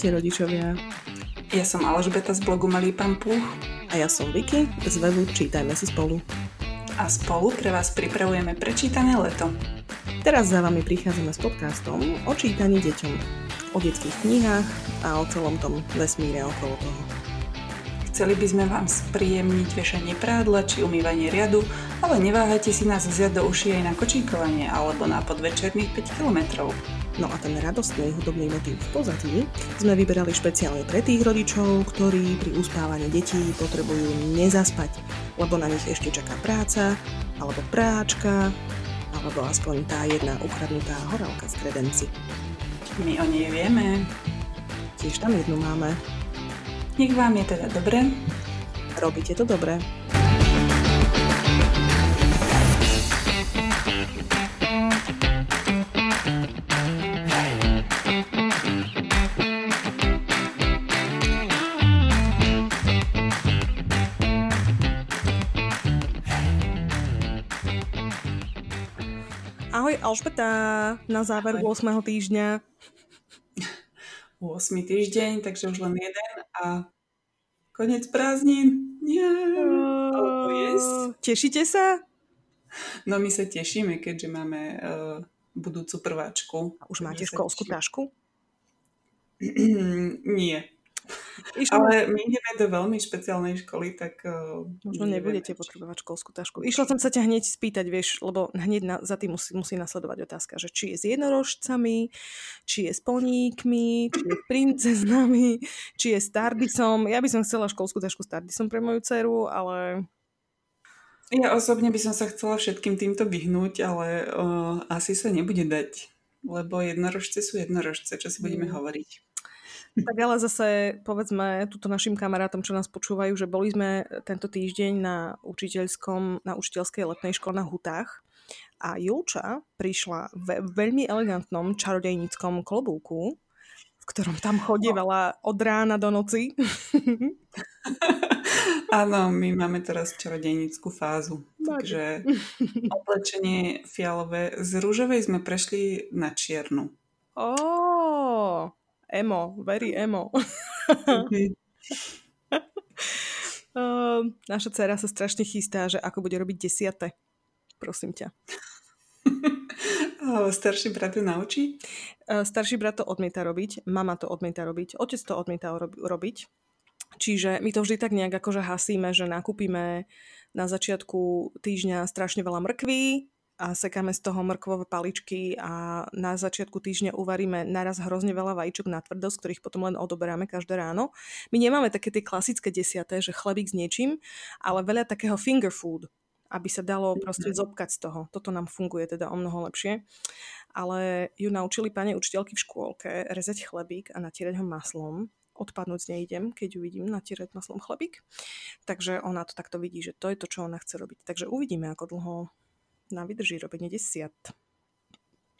Ahojte rodičovia. Ja som Alžbeta z blogu Malý Pampuch. A ja som Vicky z webu Čítajme si spolu. A spolu pre vás pripravujeme prečítané leto. Teraz za vami prichádzame s podcastom o čítaní deťom, o detských knihách a o celom tom vesmíre okolo toho. Chceli by sme vám spríjemniť vešanie prádla či umývanie riadu, ale neváhajte si nás vziať do uši aj na kočíkovanie alebo na podvečerných 5 kilometrov. No a ten radostný hudobný motív v pozadí sme vyberali špeciálne pre tých rodičov, ktorí pri uspávaní detí potrebujú nezaspať, lebo na nich ešte čaká práca, alebo práčka, alebo aspoň tá jedna ukradnutá horálka z kredenci. My o nej vieme. Tiež tam jednu máme. Nech vám je teda dobre. Robíte to dobre. Alžbeta, na záver Ahoj. 8. týždňa. 8. týždeň, takže už len jeden a koniec prázdnin. Nie. Alebo yes. Tešíte sa? No my sa tešíme, keďže máme uh, budúcu prváčku. A už máte školskú tašku? Nie. Išlo, Ale my ideme do veľmi špeciálnej školy, tak... Uh, Možno nebudete či- potrebovať školskú tašku. Išla som sa ťa hneď spýtať, vieš, lebo hneď na, za tým musí, musí nasledovať otázka, že či je s jednorožcami, či je s poníkmi, či je s princeznami, či je s Tardisom. Ja by som chcela školskú tašku s Tardisom pre moju dceru, ale Ja osobne by som sa chcela všetkým týmto vyhnúť, ale uh, asi sa nebude dať. Lebo jednorožce sú jednorožce, čo si budeme Mm. hovoriť. Tak ale zase povedzme túto našim kamarátom, čo nás počúvajú, že boli sme tento týždeň na učiteľskom, na učiteľskej letnej škole na Hutách a Julča prišla v veľmi elegantnom čarodejníckom klobúku, v ktorom tam chodievala od rána do noci. Áno, my máme teraz čarodejnickú fázu. Takže oblečenie fialové. Z rúžovej sme prešli na čiernu. Ó, emo, very emo. Mhm. Uh, naša dcera sa strašne chystá, že ako bude robiť desiate. Prosím ťa. Starší brat ju naučí? Uh, starší brat to odmieta robiť, mama to odmieta robiť, otec to odmieta rob- robiť. Čiže my to vždy tak nejak akože hasíme, že nakúpime na začiatku týždňa strašne veľa mrkví a sekáme z toho mrkvové paličky a na začiatku týždňa uvaríme naraz hrozne veľa vajíčok na tvrdo, z ktorých potom len odoberáme každé ráno. My nemáme také tie klasické desiaté, že chlebík s niečím, ale veľa takého finger food, aby sa dalo proste zobkať z toho. Toto nám funguje teda o mnoho lepšie. Ale ju naučili pani učiteľky v škôlke rezať chlebík a natierať ho maslom. Odpadnúť z nej idem, keď ju vidím natierať maslom chlebík. Takže ona to takto vidí, že to je to, čo ona chce robiť. Takže uvidíme, ako dlho nám vydrží robenie desiat.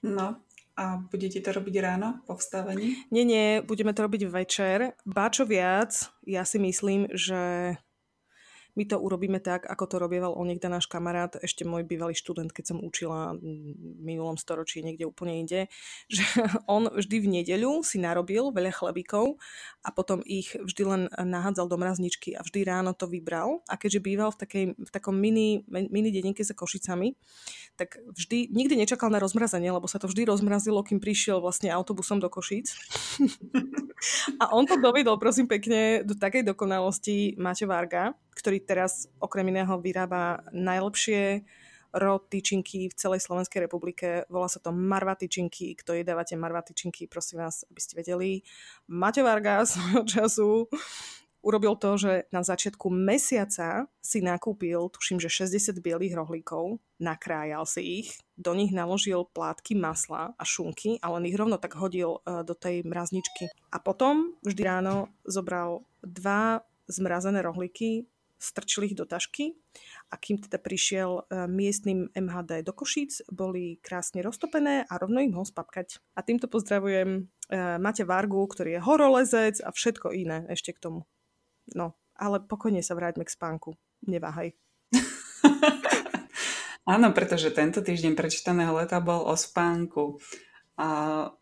No. A budete to robiť ráno po vstávaní? Nie, nie, budeme to robiť večer. Čo viac, ja si myslím, že my to urobíme tak, ako to robieval onekda náš kamarát, ešte môj bývalý študent, keď som učila v minulom storočí niekde úplne inde, že on vždy v nedeľu si narobil veľa chlebíkov a potom ich vždy len nahádzal do mrazničky a vždy ráno to vybral a keďže býval v, takej, v takom mini, mini denníke za Košicami, tak vždy, nikdy nečakal na rozmrazenie, lebo sa to vždy rozmrazilo, kým prišiel vlastne autobusom do Košíc. A on to dovedol, prosím pekne, do takej dokonalosti Maťo Varga, ktorý teraz okrem iného vyrába najlepšie rod tyčinky v celej Slovenskej republike. Volá sa to Marva tyčinky. Kto jedávate Marva tyčinky, prosím vás, aby ste vedeli. Maťo Varga svojho času urobil to, že na začiatku mesiaca si nakúpil, tuším, že 60 bielých rohlíkov, nakrájal si ich, do nich naložil plátky masla a šunky a len ich rovno tak hodil e, do tej mrazničky. A potom vždy ráno zobral dva zmrazené rohlíky, strčil ich do tašky a kým teda prišiel e, miestnym MHD do Košíc, boli krásne roztopené a rovno im ho spapkať. A týmto pozdravujem e, Mate Vargu, ktorý je horolezec a všetko iné ešte k tomu. No, ale pokojne sa vráťme k spánku. Neváhaj. Áno, pretože tento týždeň prečítaného leta bol o spánku. A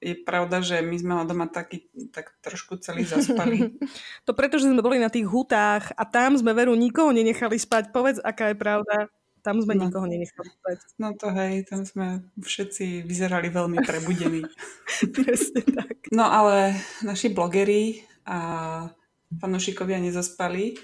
je pravda, že my sme ho doma taký, tak trošku celý zaspali. to preto, že sme boli na tých hutách a tam sme veru nikoho nenechali spať. Povedz, aká je pravda. Tam sme no. nikoho nenechali spať. No to hej, tam sme všetci vyzerali veľmi prebudení. Presne tak. No ale naši blogeri a fanúšikovia nezaspali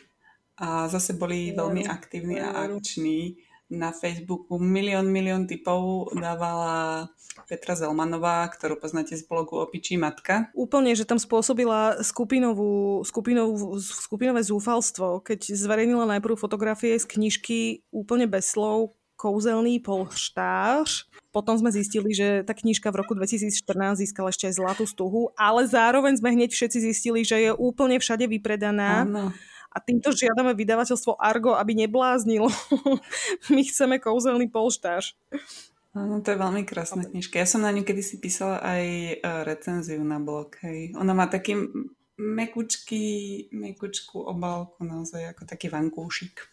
a zase boli veľmi aktívni a akční. Na Facebooku milión, milión typov dávala Petra Zelmanová, ktorú poznáte z blogu Opičí matka. Úplne, že tam spôsobila skupinovú, skupinovú, skupinové zúfalstvo, keď zverejnila najprv fotografie z knižky úplne bez slov, kouzelný polštář. Potom sme zistili, že tá knižka v roku 2014 získala ešte aj zlatú stuhu, ale zároveň sme hneď všetci zistili, že je úplne všade vypredaná. Áno. A týmto žiadame vydavateľstvo Argo, aby nebláznilo. My chceme kouzelný polštář. Áno, to je veľmi krásna knižka. Ja som na ňu kedysi písala aj e, recenziu na blog. Hej. Ona má taký mekučký, mekučkú obálku, naozaj ako taký vankúšik.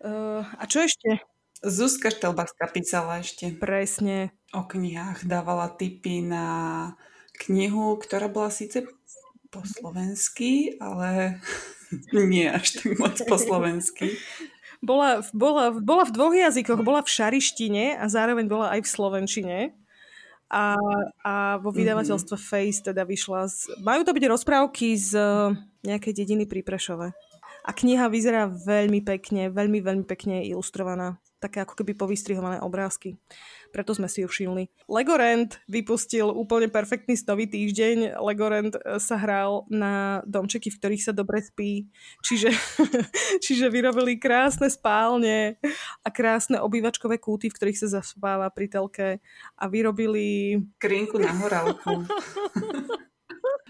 Uh, a čo ešte? Zuzka Štelbachská písala ešte. Presne. O knihách. Dávala tipy na knihu, ktorá bola síce po slovensky, ale nie až tak moc po slovensky. Bola, bola, bola v dvoch jazykoch. Bola v šarištine a zároveň bola aj v slovenčine. A, a vo mhm. vydavateľstve mm-hmm. Face teda vyšla z... Majú to byť rozprávky z nejakej dediny pri Prešove. A kniha vyzerá veľmi pekne, veľmi, veľmi pekne ilustrovaná také ako keby povystrihované obrázky. Preto sme si ju všimli. Legorand vypustil úplne perfektný snový týždeň. Legorand e, sa hral na domčeky, v ktorých sa dobre spí. Čiže, čiže vyrobili krásne spálne a krásne obývačkové kúty, v ktorých sa zaspáva pri telke. A vyrobili... Krinku na horálku.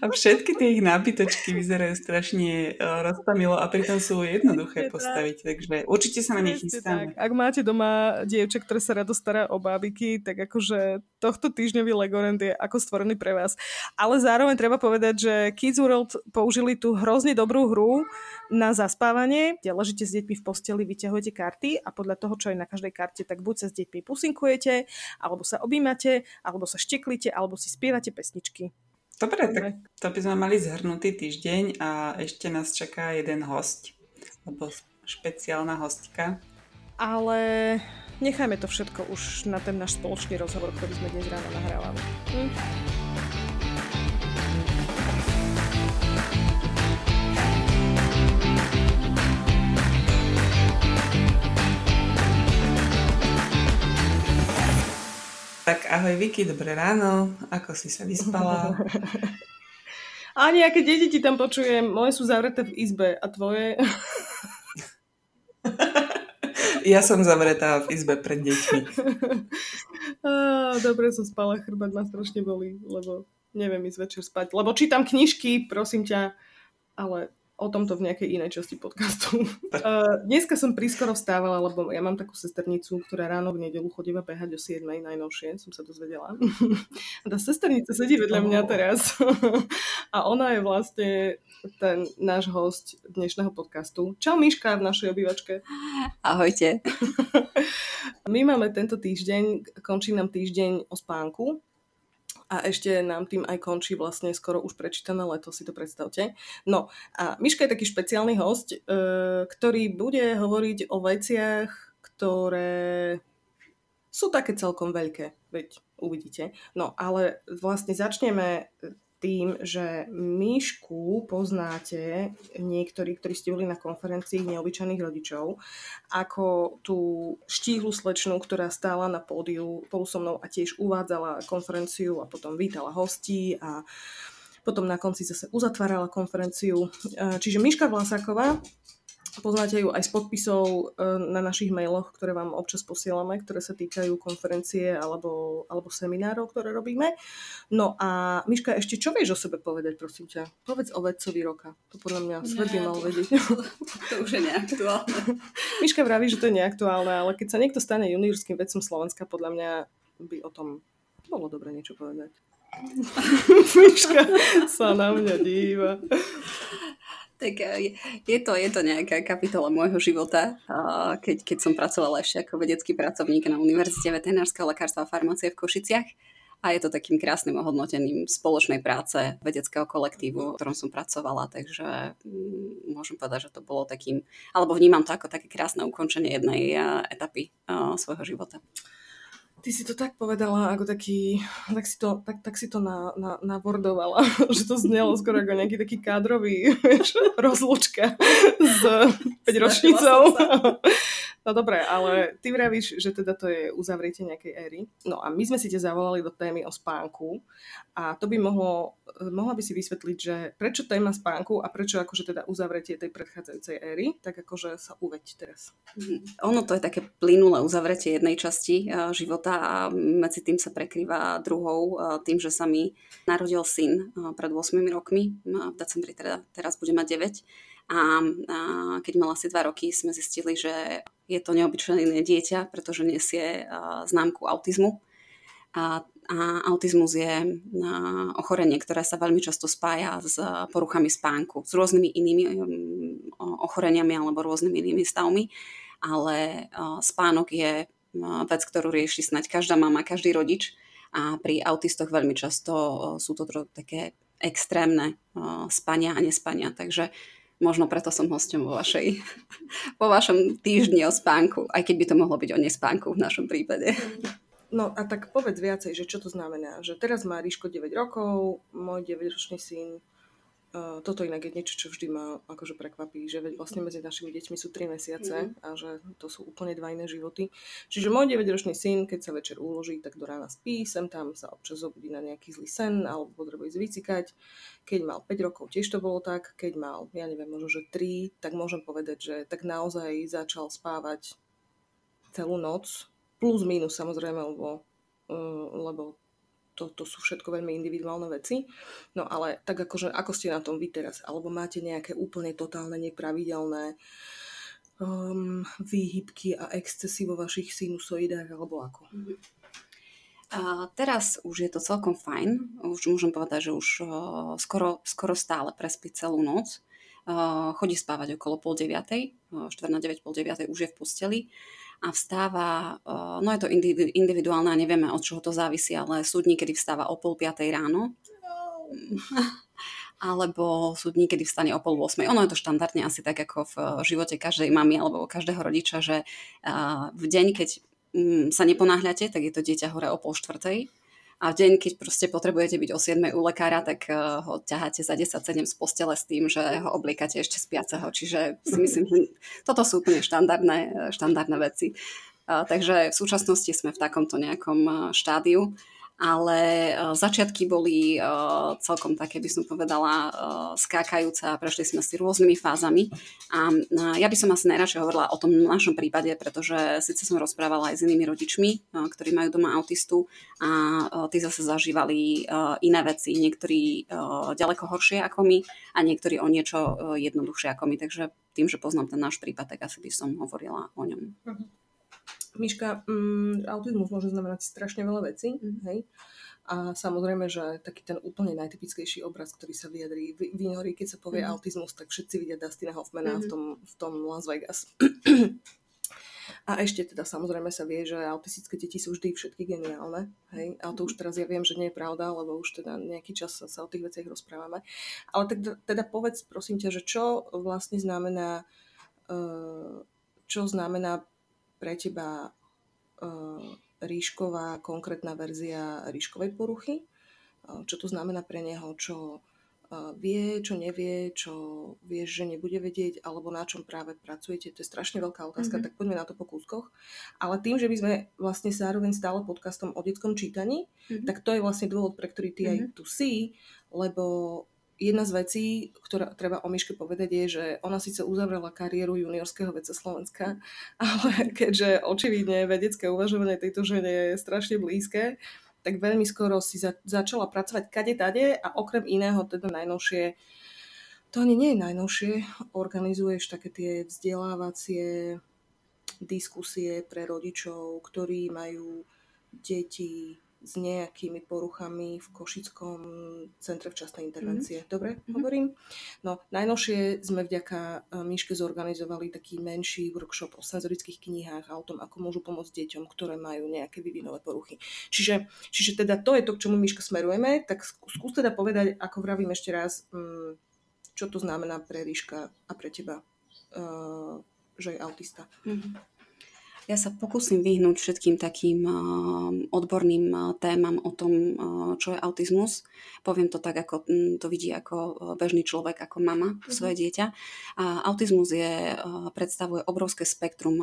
A všetky tie ich nábytočky vyzerajú strašne uh, rozpamilo a pritom sú jednoduché postaviť, takže určite sa na ne chystáme. Ak máte doma dievča, ktoré sa rado stará o bábiky, tak akože tohto týždňový Legorand je ako stvorený pre vás. Ale zároveň treba povedať, že Kids World použili tú hrozne dobrú hru na zaspávanie, kde ležíte s deťmi v posteli, vyťahujete karty a podľa toho, čo je na každej karte, tak buď sa s deťmi pusinkujete, alebo sa objímate, alebo sa šteklíte, alebo si spievate pesničky. Dobre, tak to by sme mali zhrnutý týždeň a ešte nás čaká jeden host, alebo špeciálna hostka. Ale nechajme to všetko už na ten náš spoločný rozhovor, ktorý sme dnes ráno nahrávali. Hm? Tak ahoj Vicky, dobré ráno. Ako si sa vyspala? A nejaké deti ti tam počujem. Moje sú zavreté v izbe a tvoje? ja som zavretá v izbe pred deťmi. dobre som spala, chrbát ma strašne boli, lebo neviem ísť večer spať. Lebo čítam knižky, prosím ťa, ale o tomto v nejakej inej časti podcastu. Uh, dneska som prískoro vstávala, lebo ja mám takú sesternicu, ktorá ráno v nedelu chodíva behať o 7 najnovšie, som sa dozvedela. A tá sesternica sedí vedľa mňa teraz. A ona je vlastne ten náš host dnešného podcastu. Čau Miška v našej obývačke. Ahojte. My máme tento týždeň, končí nám týždeň o spánku a ešte nám tým aj končí vlastne skoro už prečítané leto, si to predstavte. No a Miška je taký špeciálny host, e, ktorý bude hovoriť o veciach, ktoré sú také celkom veľké, veď uvidíte. No ale vlastne začneme tým, že Myšku poznáte niektorí, ktorí ste boli na konferencii neobyčajných rodičov, ako tú štíhlu slečnu, ktorá stála na pódiu spolu so mnou a tiež uvádzala konferenciu a potom vítala hostí a potom na konci zase uzatvárala konferenciu. Čiže Miška Vlasáková Poznáte ju aj z podpisov e, na našich mailoch, ktoré vám občas posielame, ktoré sa týkajú konferencie alebo, alebo seminárov, ktoré robíme. No a Miška, ešte čo vieš o sebe povedať, prosím ťa? Povedz o vedcovi roka. To podľa mňa svet by mal vedieť. To už je neaktuálne. Miška vraví, že to je neaktuálne, ale keď sa niekto stane juniorským vedcom Slovenska, podľa mňa by o tom bolo dobre niečo povedať. Miška sa na mňa díva. Tak e, je to, je to nejaká kapitola môjho života, keď, keď som pracovala ešte ako vedecký pracovník na Univerzite veterinárskeho lekárstva a farmácie v Košiciach. a je to takým krásnym ohodnotením spoločnej práce vedeckého kolektívu, v ktorom som pracovala, takže mm, môžem povedať, že to bolo takým, alebo vnímam to ako také krásne ukončenie jednej etapy svojho života. Ty si to tak povedala, ako taký, tak si to, tak, tak si to na, na, navordovala, že to znelo skoro ako nejaký taký kádrový vieš, rozlúčka s 5-ročnicou. No dobre, ale ty vravíš, že teda to je uzavretie nejakej éry. No a my sme si ťa zavolali do témy o spánku a to by mohlo, mohla by si vysvetliť, že prečo téma spánku a prečo akože teda uzavretie tej predchádzajúcej éry, tak akože sa uveď teraz. Mhm. Ono to je také plynulé uzavretie jednej časti eh, a medzi tým sa prekrýva druhou tým, že sa mi narodil syn pred 8 rokmi, v decembri teda, teraz bude mať 9 a, a keď mala asi dva roky, sme zistili, že je to neobyčajné dieťa, pretože nesie známku autizmu. A, a autizmus je ochorenie, ktoré sa veľmi často spája s poruchami spánku, s rôznymi inými ochoreniami alebo rôznymi inými stavmi, ale spánok je vec, ktorú rieši snať každá mama, každý rodič a pri autistoch veľmi často sú to také extrémne spania a nespania. Takže Možno preto som hostom vo, vašej, vo vašom týždni o spánku, aj keď by to mohlo byť o nespánku v našom prípade. No a tak povedz viacej, že čo to znamená. Že teraz má Ríško 9 rokov, môj 9-ročný syn toto inak je niečo, čo vždy ma akože prekvapí, že vlastne medzi našimi deťmi sú 3 mesiace mm. a že to sú úplne dva iné životy. Čiže môj 9-ročný syn, keď sa večer uloží, tak do rána spí, sem tam sa občas zobudí na nejaký zlý sen alebo potrebuje zvicikať. Keď mal 5 rokov, tiež to bolo tak. Keď mal, ja neviem, možno, že 3, tak môžem povedať, že tak naozaj začal spávať celú noc, plus minus samozrejme, lebo, uh, lebo to, to sú všetko veľmi individuálne veci. No ale tak akože, ako ste na tom vy teraz? Alebo máte nejaké úplne totálne nepravidelné um, výhybky a excesy vo vašich sinusoidách alebo ako? A teraz už je to celkom fajn. Už môžem povedať, že už uh, skoro, skoro stále prespí celú noc. Uh, chodí spávať okolo pol deviatej, uh, 4 na 9, pol deviatej už je v posteli a vstáva, no je to individuálne a nevieme, od čoho to závisí, ale sú dní, kedy vstáva o pol piatej ráno. alebo sú dní, kedy vstane o pol 8. Ono je to štandardne asi tak ako v živote každej mamy alebo každého rodiča, že v deň, keď mm, sa neponáhľate, tak je to dieťa hore o pol štvrtej a v deň, keď proste potrebujete byť o 7 u lekára, tak eh, ho ťaháte za 10-7 z postele s tým, že ho obliekate ešte spiaceho. Čiže si myslím, že toto sú úplne štandardné, eh, štandardné veci. Takže v súčasnosti sme v takomto nejakom eh, štádiu ale e, začiatky boli e, celkom také, by som povedala, e, skákajúce a prešli sme si rôznymi fázami. A ja by som asi najradšej hovorila o tom našom prípade, pretože síce som rozprávala aj s inými rodičmi, ktorí majú doma autistu a tí zase zažívali iné veci, niektorí ďaleko horšie ako my a niektorí o niečo jednoduchšie ako my. Takže tým, že poznám ten náš prípad, tak asi by som hovorila o ňom. Uh-huh. Miška, mm, autizmus môže znamenať strašne veľa vecí, mm. hej? A samozrejme, že taký ten úplne najtypickejší obraz, ktorý sa vyjadrí v Vinory, keď sa povie mm. autizmus, tak všetci vidia Dustina Hoffmana mm. v, tom, v tom Las Vegas. A ešte teda samozrejme sa vie, že autistické deti sú vždy všetky geniálne. Hej? Ale to už teraz ja viem, že nie je pravda, lebo už teda nejaký čas sa, sa o tých veciach rozprávame. Ale teda, teda povedz prosím ťa, že čo vlastne znamená uh, čo znamená pre teba uh, ríšková konkrétna verzia ríškovej poruchy? Uh, čo to znamená pre neho? Čo uh, vie, čo nevie, čo vieš, že nebude vedieť, alebo na čom práve pracujete? To je strašne veľká otázka, mm-hmm. tak poďme na to po kúskoch. Ale tým, že by sme vlastne zároveň stále podcastom o detskom čítaní, mm-hmm. tak to je vlastne dôvod, pre ktorý ty mm-hmm. aj tu si, lebo jedna z vecí, ktorá treba o Miške povedať, je, že ona síce uzavrela kariéru juniorského vedca Slovenska, ale keďže očividne vedecké uvažovanie tejto žene je strašne blízke, tak veľmi skoro si za, začala pracovať kade tade a okrem iného teda najnovšie to ani nie je najnovšie, organizuješ také tie vzdelávacie diskusie pre rodičov, ktorí majú deti s nejakými poruchami v Košickom centre včasnej intervencie. Mm-hmm. Dobre, mm-hmm. hovorím? No, najnovšie sme vďaka e, Miške zorganizovali taký menší workshop o senzorických knihách a o tom, ako môžu pomôcť deťom, ktoré majú nejaké vyvinové poruchy. Čiže, čiže teda to je to, k čomu Miška smerujeme, tak skús teda povedať, ako vravím ešte raz, mm, čo to znamená pre Ríška a pre teba, uh, že je autista. Mm-hmm. Ja sa pokúsim vyhnúť všetkým takým odborným témam o tom, čo je autizmus. Poviem to tak, ako to vidí ako bežný človek, ako mama mm-hmm. svoje dieťa. A autizmus je, predstavuje obrovské spektrum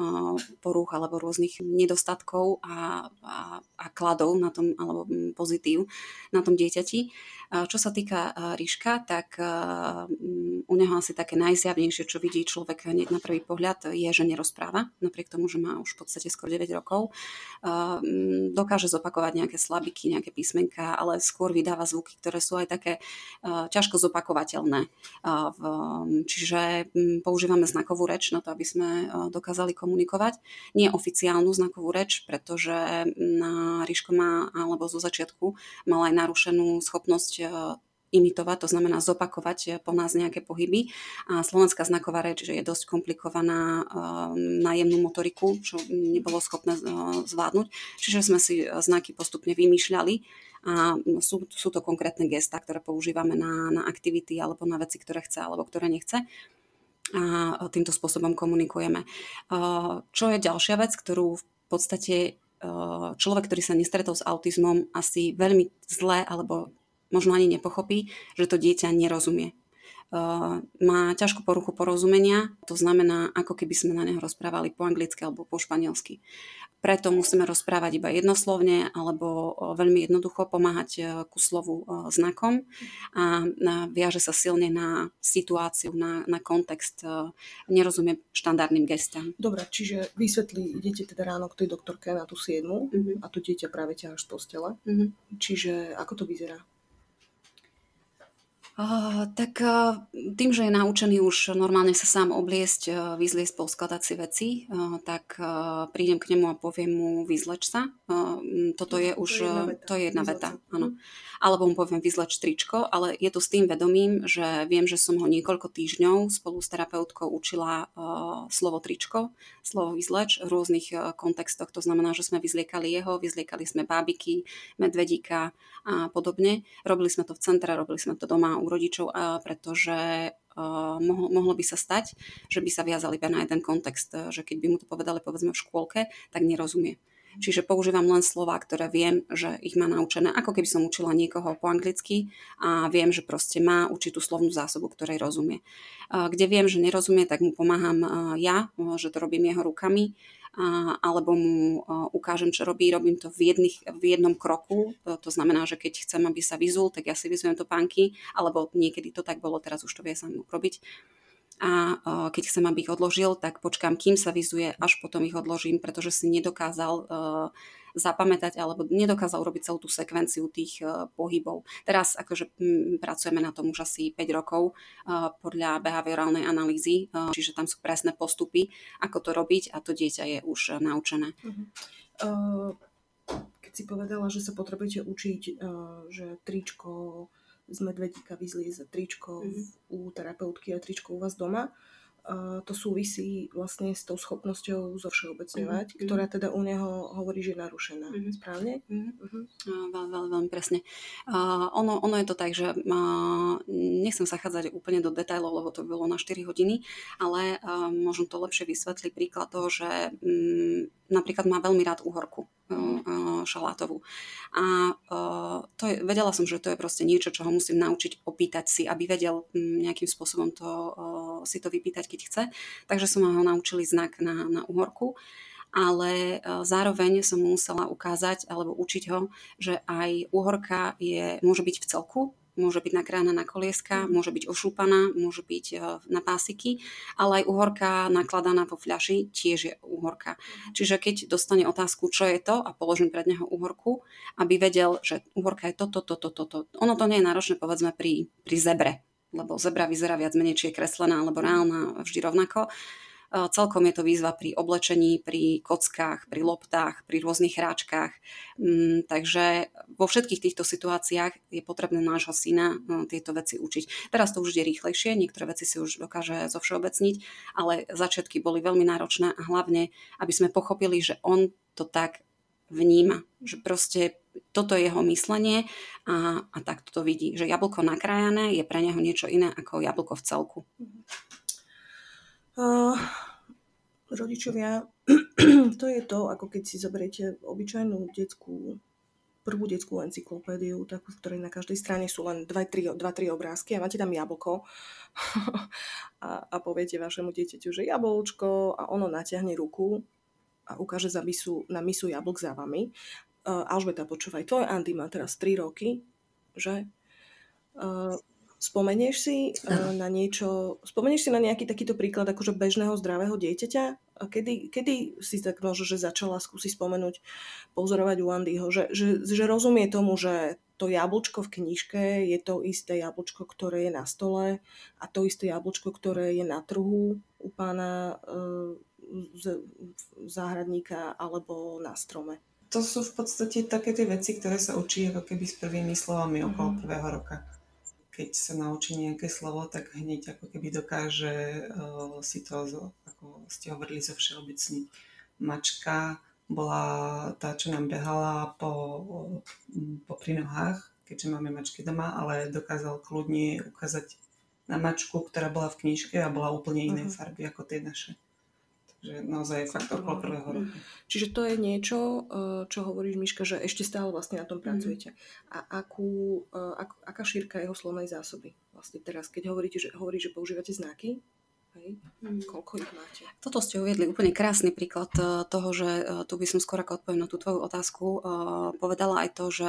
porúch alebo rôznych nedostatkov a, a, a kladov na tom, alebo pozitív na tom dieťati. Čo sa týka Ríška, tak u neho asi také najzjavnejšie, čo vidí človek hneď na prvý pohľad, je, že nerozpráva, napriek tomu, že má už v podstate skoro 9 rokov. Dokáže zopakovať nejaké slabiky, nejaké písmenka, ale skôr vydáva zvuky, ktoré sú aj také ťažko zopakovateľné. Čiže používame znakovú reč na to, aby sme dokázali komunikovať. Nie oficiálnu znakovú reč, pretože na Ríško má, alebo zo začiatku mal aj narušenú schopnosť imitovať, to znamená zopakovať po nás nejaké pohyby. A slovenská znaková reč je dosť komplikovaná e, na jemnú motoriku, čo nebolo schopné zvládnuť. Čiže sme si znaky postupne vymýšľali a sú, sú to konkrétne gesta, ktoré používame na, na aktivity alebo na veci, ktoré chce alebo ktoré nechce a týmto spôsobom komunikujeme. Čo je ďalšia vec, ktorú v podstate človek, ktorý sa nestretol s autizmom, asi veľmi zle alebo možno ani nepochopí, že to dieťa nerozumie. Uh, má ťažkú poruchu porozumenia, to znamená, ako keby sme na neho rozprávali po anglicky alebo po španielsky. Preto musíme rozprávať iba jednoslovne alebo veľmi jednoducho pomáhať uh, ku slovu znakom a viaže sa silne na situáciu, na, na kontext, nerozumie štandardným gestám. Dobre, čiže vysvetlí, idete teda ráno k tej doktorke na tú siedmu uh-huh. a to dieťa práve ťaháš z postele. Uh-huh. Čiže ako to vyzerá? Uh, tak uh, tým, že je naučený už normálne sa sám obliesť, uh, vyzliesť, poskladať si veci, tak prídem k nemu a poviem mu vyzleč sa. Toto je už, to je jedna veta, áno. Alebo mu poviem vyzleč tričko, ale je to s tým vedomím, že viem, že som ho niekoľko týždňov spolu s terapeutkou učila slovo tričko, slovo vyzleč v rôznych uh, kontextoch. To znamená, že sme vyzliekali jeho, vyzliekali sme bábiky, medvedíka a podobne. Robili sme to v centre, robili sme to doma rodičov, pretože mohlo, mohlo by sa stať, že by sa viazali iba na jeden kontext, že keď by mu to povedali povedzme v škôlke, tak nerozumie. Čiže používam len slova, ktoré viem, že ich má naučené, ako keby som učila niekoho po anglicky a viem, že proste má určitú slovnú zásobu, ktorej rozumie. Kde viem, že nerozumie, tak mu pomáham ja, že to robím jeho rukami alebo mu ukážem, čo robí. Robím to v, jedných, v jednom kroku. To znamená, že keď chcem, aby sa vyzul, tak ja si vyzujem pánky, alebo niekedy to tak bolo, teraz už to vie sám robiť a keď chcem, aby ich odložil, tak počkám, kým sa vyzuje, až potom ich odložím, pretože si nedokázal zapamätať alebo nedokázal robiť celú tú sekvenciu tých pohybov. Teraz akože pracujeme na tom už asi 5 rokov podľa behaviorálnej analýzy, čiže tam sú presné postupy, ako to robiť a to dieťa je už naučené. Uh-huh. Uh, keď si povedala, že sa potrebujete učiť, uh, že tričko, z medvedíka vyzlieze tričko mm-hmm. u terapeutky a tričko u vás doma. Uh, to súvisí vlastne s tou schopnosťou zovšeobecňovať, mm-hmm. ktorá teda u neho hovorí, že je narušená. Mm-hmm. Správne? Mm-hmm. Uh-huh. Uh, veľmi, presne. Uh, ono, ono je to tak, že uh, nechcem zachádzať úplne do detajlov, lebo to bolo na 4 hodiny, ale uh, možno to lepšie vysvetliť príklad toho, že um, napríklad má veľmi rád uhorku uh, šalátovú. A uh, to je, vedela som, že to je proste niečo, čo ho musím naučiť opýtať si, aby vedel um, nejakým spôsobom to, uh, si to vypýtať, keď chce. Takže som ho naučili znak na, na uhorku ale zároveň som mu musela ukázať alebo učiť ho, že aj uhorka je, môže byť v celku, môže byť nakrájana na kolieska, mhm. môže byť ošúpaná, môže byť e, na pásiky, ale aj uhorka nakladaná vo fľaši tiež je uhorka. Mhm. Čiže keď dostane otázku, čo je to a položím pred neho uhorku, aby vedel, že uhorka je toto, toto, toto. Ono to nie je náročné povedzme pri, pri zebre, lebo zebra vyzerá viac menej, či je kreslená alebo reálna, vždy rovnako Celkom je to výzva pri oblečení, pri kockách, pri loptách, pri rôznych hráčkach. Mm, takže vo všetkých týchto situáciách je potrebné nášho syna tieto veci učiť. Teraz to už je rýchlejšie, niektoré veci si už dokáže zovšeobecniť, ale začiatky boli veľmi náročné a hlavne, aby sme pochopili, že on to tak vníma. Že proste toto je jeho myslenie a, a tak to vidí. Že jablko nakrájané je pre neho niečo iné ako jablko v celku. Uh, rodičovia, to je to, ako keď si zoberiete obyčajnú detskú prvú detskú encyklopédiu, takú, v ktorej na každej strane sú len 2-3 obrázky a máte tam jablko a, a poviete vašemu dieťaťu, že jablčko a ono natiahne ruku a ukáže za misu, na misu jablk za vami. Uh, Alžbeta, počúvaj, tvoj Andy má teraz 3 roky, že? Uh, spomenieš si uh, na niečo, spomenieš si na nejaký takýto príklad akože bežného zdravého dieťaťa? A kedy, kedy si tak možno, že začala skúsiť spomenúť, pozorovať u Andyho, že, že, že rozumie tomu, že to jablčko v knižke je to isté jablčko, ktoré je na stole a to isté jablčko, ktoré je na trhu u pána uh, z, záhradníka alebo na strome. To sú v podstate také tie veci, ktoré sa učí ako keby s prvými slovami okolo prvého roka. Keď sa naučí nejaké slovo, tak hneď ako keby dokáže uh, si to, ako ste hovorili, zo všeobecní. Mačka bola tá, čo nám behala po, po pri nohách, keďže máme mačky doma, ale dokázal kľudne ukázať na mačku, ktorá bola v knižke a bola úplne inej uh-huh. farby ako tie naše že naozaj je fakt okolo prvého roku. Čiže to je niečo, eh, čo hovoríš, Miška, že ešte stále vlastne na tom mhm. pracujete. A akú, eh, ak, aká šírka jeho slovnej zásoby? Vlastne teraz, keď hovoríte, že, hovorí, že používate znaky, Hej. Mm. Koľko ich máte? Toto ste uviedli úplne krásny príklad eh, toho, že tu by som skôr ako odpoviem na tú tvoju otázku povedala aj to, že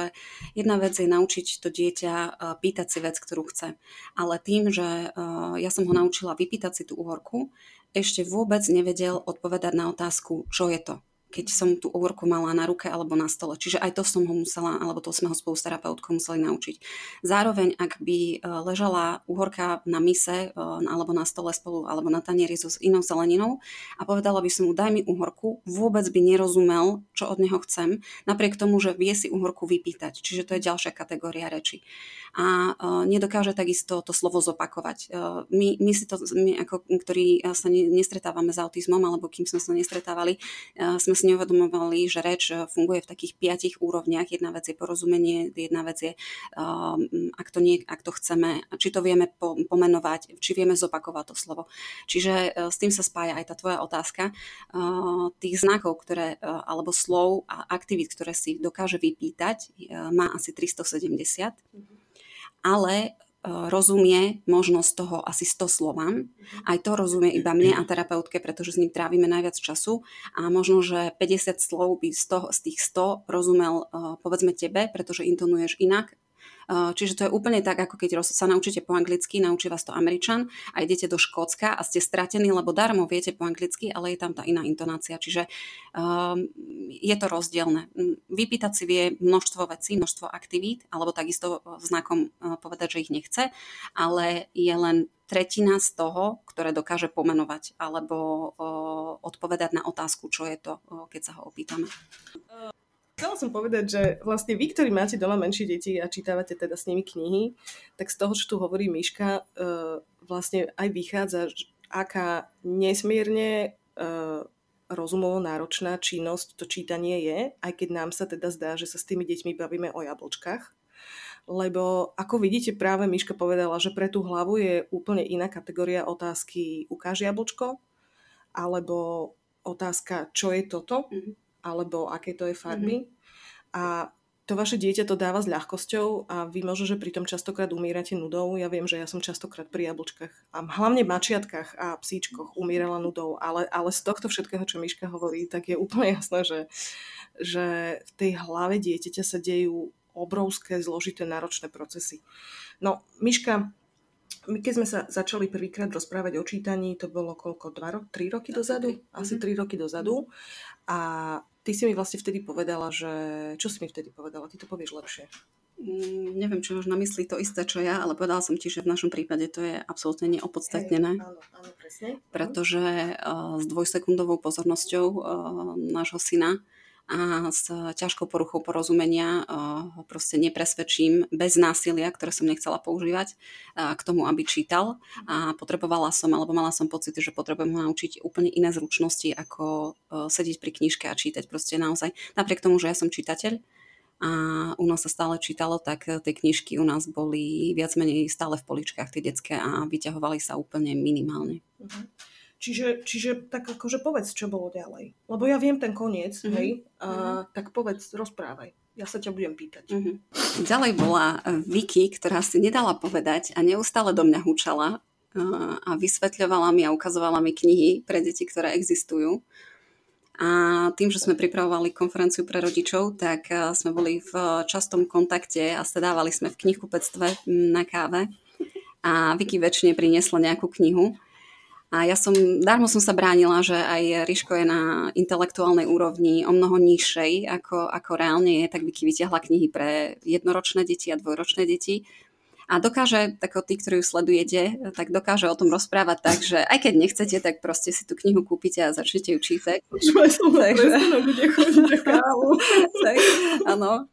jedna vec je naučiť to dieťa pýtať si vec, ktorú chce. Ale tým, že ja som ho naučila vypýtať si tú uhorku, ešte vôbec nevedel odpovedať na otázku, čo je to keď som tú úvorku mala na ruke alebo na stole. Čiže aj to som ho musela, alebo to sme ho spolu s terapeutkou museli naučiť. Zároveň, ak by e, ležala úhorka na mise e, alebo na stole spolu, alebo na tanieri so inou zeleninou a povedala by som mu, daj mi úhorku, vôbec by nerozumel, čo od neho chcem, napriek tomu, že vie si úhorku vypýtať. Čiže to je ďalšia kategória reči. A uh, nedokáže takisto to slovo zopakovať. My, my si to, my ako, ktorí sa nestretávame s autizmom, alebo kým sme sa nestretávali, sme si neuvedomovali, že reč eh, funguje v takých piatich úrovniach. Jedna vec je porozumenie, jedna vec je, um, ak, to nie, ak to chceme, či to vieme pomenovať, či vieme zopakovať to slovo. Čiže uh, s tým sa spája aj tá tvoja otázka. Uh, tých znakov, ktoré, uh, alebo slov a aktivít, ktoré si dokáže vypýtať, má asi 370. Ale rozumie možno z toho asi 100 slovám. Aj to rozumie iba mne a terapeutke, pretože s ním trávime najviac času a možno, že 50 slov by z, toho, z tých 100 rozumel povedzme tebe, pretože intonuješ inak Čiže to je úplne tak, ako keď sa naučíte po anglicky, naučí vás to Američan a idete do Škótska a ste stratení, lebo darmo viete po anglicky, ale je tam tá iná intonácia. Čiže um, je to rozdielne. Vypýtať si vie množstvo vecí, množstvo aktivít, alebo takisto znakom povedať, že ich nechce, ale je len tretina z toho, ktoré dokáže pomenovať alebo uh, odpovedať na otázku, čo je to, uh, keď sa ho opýtame. Chcela som povedať, že vlastne vy, ktorí máte doma menšie deti a čítavate teda s nimi knihy, tak z toho, čo tu hovorí Miška, uh, vlastne aj vychádza, aká nesmierne uh, rozumovo náročná činnosť to čítanie je, aj keď nám sa teda zdá, že sa s tými deťmi bavíme o jablčkách. Lebo ako vidíte, práve Miška povedala, že pre tú hlavu je úplne iná kategória otázky ukáž jablčko, alebo otázka, čo je toto, mm-hmm alebo aké to je farby. Mm-hmm. A to vaše dieťa to dáva s ľahkosťou a vy možno, že pri tom častokrát umierate nudou. Ja viem, že ja som častokrát pri jablčkách a hlavne mačiatkách a psíčkoch umírala nudou, ale, ale z tohto všetkého, čo Miška hovorí, tak je úplne jasné, že, že v tej hlave dieťaťa sa dejú obrovské, zložité, náročné procesy. No, Miška, my keď sme sa začali prvýkrát rozprávať o čítaní, to bolo koľko, 2 ro- 3 roky dozadu? Asi 3 roky dozadu. A ty si mi vlastne vtedy povedala, že... Čo si mi vtedy povedala? Ty to povieš lepšie. Mm, neviem, či máš na mysli to isté, čo ja, ale povedala som ti, že v našom prípade to je absolútne neopodstatnené. Hej, áno, áno, presne. Pretože uh, s dvojsekundovou pozornosťou uh, nášho syna a s ťažkou poruchou porozumenia uh, ho proste nepresvedčím bez násilia, ktoré som nechcela používať, uh, k tomu, aby čítal. A potrebovala som, alebo mala som pocit, že potrebujem ho naučiť úplne iné zručnosti, ako uh, sedieť pri knižke a čítať proste naozaj. Napriek tomu, že ja som čitateľ, a u nás sa stále čítalo, tak eh, tie knižky u nás boli viac menej stále v poličkách, tie detské a vyťahovali sa úplne minimálne. Uh-huh. Čiže, čiže tak akože povedz, čo bolo ďalej. Lebo ja viem ten koniec, uh-huh. hej, a, uh-huh. tak povedz, rozprávaj. Ja sa ťa budem pýtať. Uh-huh. Ďalej bola eh, Vicky, ktorá si nedala povedať a neustále do mňa húčala eh, a vysvetľovala mi a ukazovala mi knihy pre deti, ktoré existujú. A tým, že sme pripravovali konferenciu pre rodičov, tak eh, sme boli v častom kontakte a sedávali sme v knihkupectve na káve. A Vicky väčšine priniesla nejakú knihu. A ja som, dármo som sa bránila, že aj Ríško je na intelektuálnej úrovni o mnoho nižšej, ako, ako reálne je, tak Vicky vyťahla knihy pre jednoročné deti a dvojročné deti a dokáže, ako tí, ktorí ju sledujete, tak dokáže o tom rozprávať tak, že aj keď nechcete, tak proste si tú knihu kúpite a začnete ju čítať. Takže... bude chodiť kávu. tak, áno.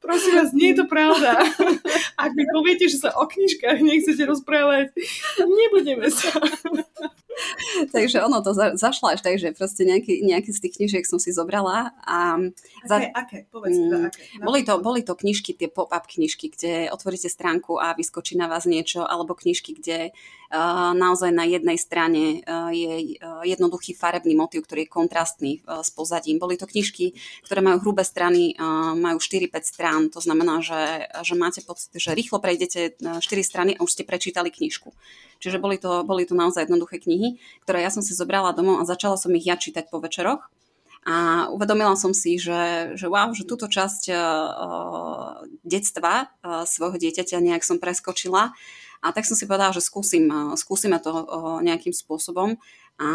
Prosím vás, nie je to pravda. Ak mi poviete, že sa o knižkách nechcete rozprávať, nebudeme sa. takže ono to za, zašlo až tak, že proste nejaký, nejaký z tých knižiek som si zobrala. A za, aké, aké? Povedz mm, aké. Boli to, boli to knižky, tie pop-up knižky, kde otvoríte stránku a vyskočí na vás niečo, alebo knižky, kde naozaj na jednej strane uh, je uh, jednoduchý farebný motív, ktorý je kontrastný s pozadím. Boli to knižky, ktoré majú hrubé strany, majú 4-5 strán, to znamená, že, že máte pocit, že rýchlo prejdete 4 strany a už ste prečítali knižku. Čiže boli to, boli to naozaj jednoduché knihy, ktoré ja som si zobrala domov a začala som ich ja čítať po večeroch. A uvedomila som si, že, že wow, že túto časť uh, detstva uh, svojho dieťaťa nejak som preskočila. A tak som si povedala, že skúsim, uh, skúsime to uh, nejakým spôsobom. A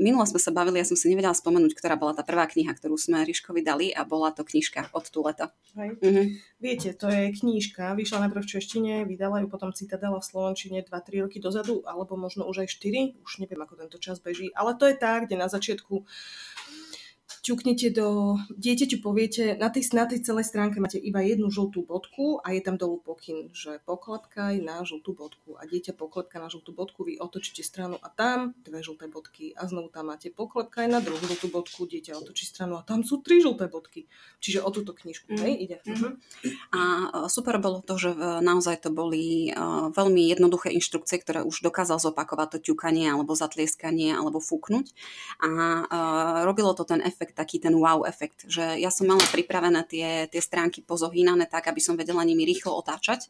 minule sme sa bavili, ja som si nevedela spomenúť, ktorá bola tá prvá kniha, ktorú sme Ríškovi dali a bola to knižka od Tuleta. Hej. Uh-huh. Viete, to je knižka, vyšla najprv v češtine, vydala ju potom Citadela v Slovenčine 2-3 roky dozadu, alebo možno už aj 4, už neviem, ako tento čas beží, ale to je tá, kde na začiatku ťuknete do, dieťaťu poviete, na tej, na tej celej stránke máte iba jednu žltú bodku a je tam dolu pokyn, že pokladkaj na žltú bodku a dieťa pokladka na žltú bodku, vy otočíte stranu a tam dve žlté bodky a znovu tam máte pokladkaj na druhú žltú bodku, dieťa otočí stranu a tam sú tri žlté bodky. Čiže o túto knižku, mm. hej, ide. Mm-hmm. A super bolo to, že naozaj to boli veľmi jednoduché inštrukcie, ktoré už dokázal zopakovať to ťukanie alebo zatlieskanie alebo fúknuť a robilo to ten efekt taký ten wow efekt, že ja som mala pripravené tie, tie stránky pozohýnané tak, aby som vedela nimi rýchlo otáčať,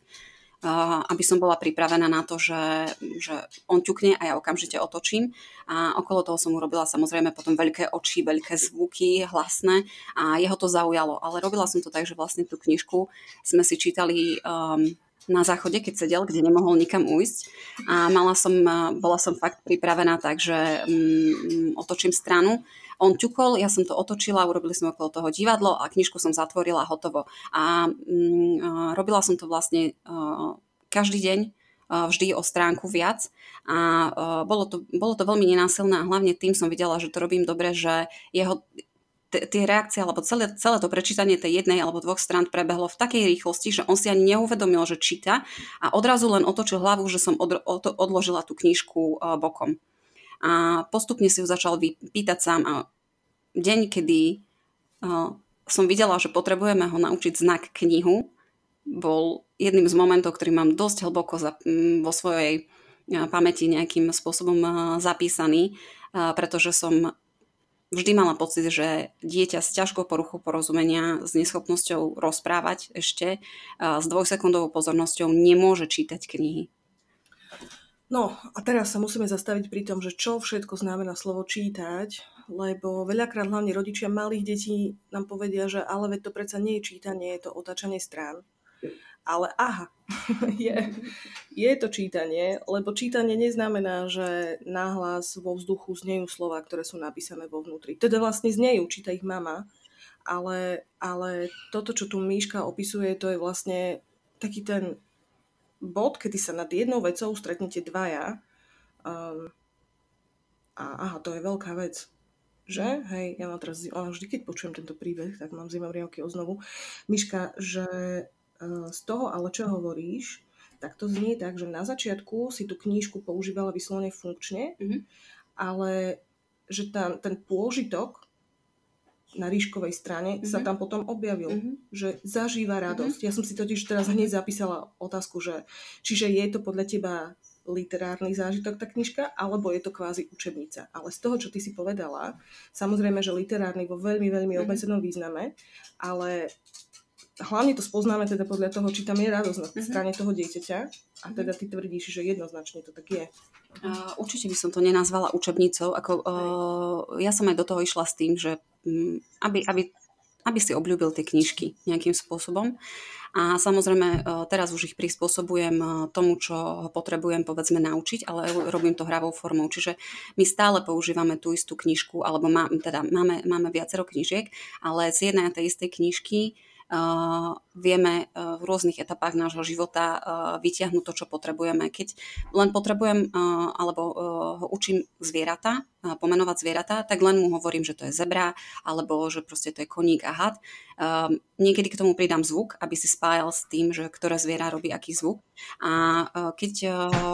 aby som bola pripravená na to, že, že on ťukne a ja okamžite otočím. A okolo toho som urobila samozrejme potom veľké oči, veľké zvuky, hlasné a jeho to zaujalo. Ale robila som to tak, že vlastne tú knižku sme si čítali um, na záchode, keď sedel, kde nemohol nikam ujsť. A mala som, bola som fakt pripravená tak, že um, otočím stranu on ťukol, ja som to otočila, urobili sme okolo toho divadlo a knižku som zatvorila hotovo. A mm, robila som to vlastne uh, každý deň, uh, vždy o stránku viac a uh, bolo, to, bolo to veľmi nenásilné a hlavne tým som videla, že to robím dobre, že jeho tie reakcie alebo celé, celé to prečítanie tej jednej alebo dvoch strán prebehlo v takej rýchlosti, že on si ani neuvedomil, že číta a odrazu len otočil hlavu, že som od, od, odložila tú knižku bokom a postupne si ju začal pýtať sám a deň, kedy som videla, že potrebujeme ho naučiť znak knihu, bol jedným z momentov, ktorý mám dosť hlboko za, m, vo svojej pamäti nejakým spôsobom zapísaný, pretože som vždy mala pocit, že dieťa s ťažkou poruchou porozumenia, s neschopnosťou rozprávať ešte, s dvojsekundovou pozornosťou nemôže čítať knihy. No a teraz sa musíme zastaviť pri tom, že čo všetko znamená slovo čítať, lebo veľakrát hlavne rodičia malých detí nám povedia, že ale veď to predsa nie je čítanie, je to otáčanie strán. Ale aha, je, je to čítanie, lebo čítanie neznamená, že náhlas vo vzduchu znejú slova, ktoré sú napísané vo vnútri. Teda vlastne znejú, číta ich mama, ale, ale toto, čo tu Míška opisuje, to je vlastne taký ten bod, kedy sa nad jednou vecou stretnete dvaja. Um, a aha, to je veľká vec. Že? Hej, ja mám teraz, ale vždy, keď počujem tento príbeh, tak mám zimavriavky o znovu. Miška, že uh, z toho ale čo hovoríš, tak to znie tak, že na začiatku si tú knížku používala vyslovene funkčne, mm-hmm. ale že tam, ten pôžitok na ríškovej strane mm-hmm. sa tam potom objavil, mm-hmm. že zažíva radosť. Mm-hmm. Ja som si totiž teraz hneď zapísala otázku, že čiže je to podľa teba literárny zážitok tá knižka, alebo je to kvázi učebnica. Ale z toho, čo ty si povedala, samozrejme, že literárny vo veľmi, veľmi mm-hmm. obmedzenom význame, ale hlavne to spoznáme teda podľa toho, či tam je radosť na mm-hmm. strane toho dieťaťa a teda ty tvrdíš, že jednoznačne to tak je. Uh, určite by som to nenazvala učebnicou. Ako, uh, ja som aj do toho išla s tým, že um, aby, aby, aby si obľúbil tie knižky nejakým spôsobom. A samozrejme, uh, teraz už ich prispôsobujem tomu, čo ho potrebujem povedzme naučiť, ale robím to hravou formou. Čiže my stále používame tú istú knižku, alebo má, teda máme, máme viacero knižiek, ale z jednej a tej istej knižky vieme v rôznych etapách nášho života vytiahnuť to, čo potrebujeme. Keď len potrebujem alebo ho učím zvieratá, pomenovať zvieratá, tak len mu hovorím, že to je zebra, alebo že proste to je koník a had. Um, niekedy k tomu pridám zvuk, aby si spájal s tým, že ktoré zviera robí aký zvuk. A uh, keď uh,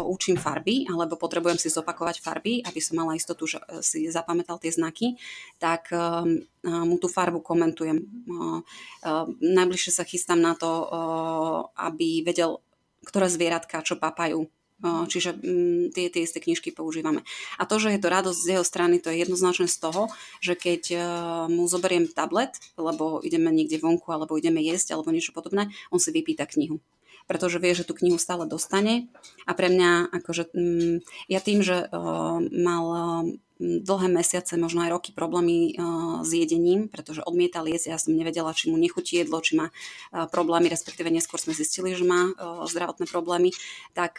učím farby, alebo potrebujem si zopakovať farby, aby som mala istotu, že uh, si zapamätal tie znaky, tak uh, mu tú farbu komentujem. Uh, uh, najbližšie sa chystám na to, uh, aby vedel, ktoré zvieratka čo papajú Čiže mm, tie, tie isté knižky používame. A to, že je to radosť z jeho strany, to je jednoznačné z toho, že keď e, mu zoberiem tablet, lebo ideme niekde vonku, alebo ideme jesť, alebo niečo podobné, on si vypýta knihu pretože vie, že tú knihu stále dostane. A pre mňa, akože, mm, ja tým, že uh, mal dlhé mesiace, možno aj roky problémy uh, s jedením, pretože odmietal jesť. Ja som nevedela, či mu nechutí jedlo, či má uh, problémy, respektíve neskôr sme zistili, že má uh, zdravotné problémy. Tak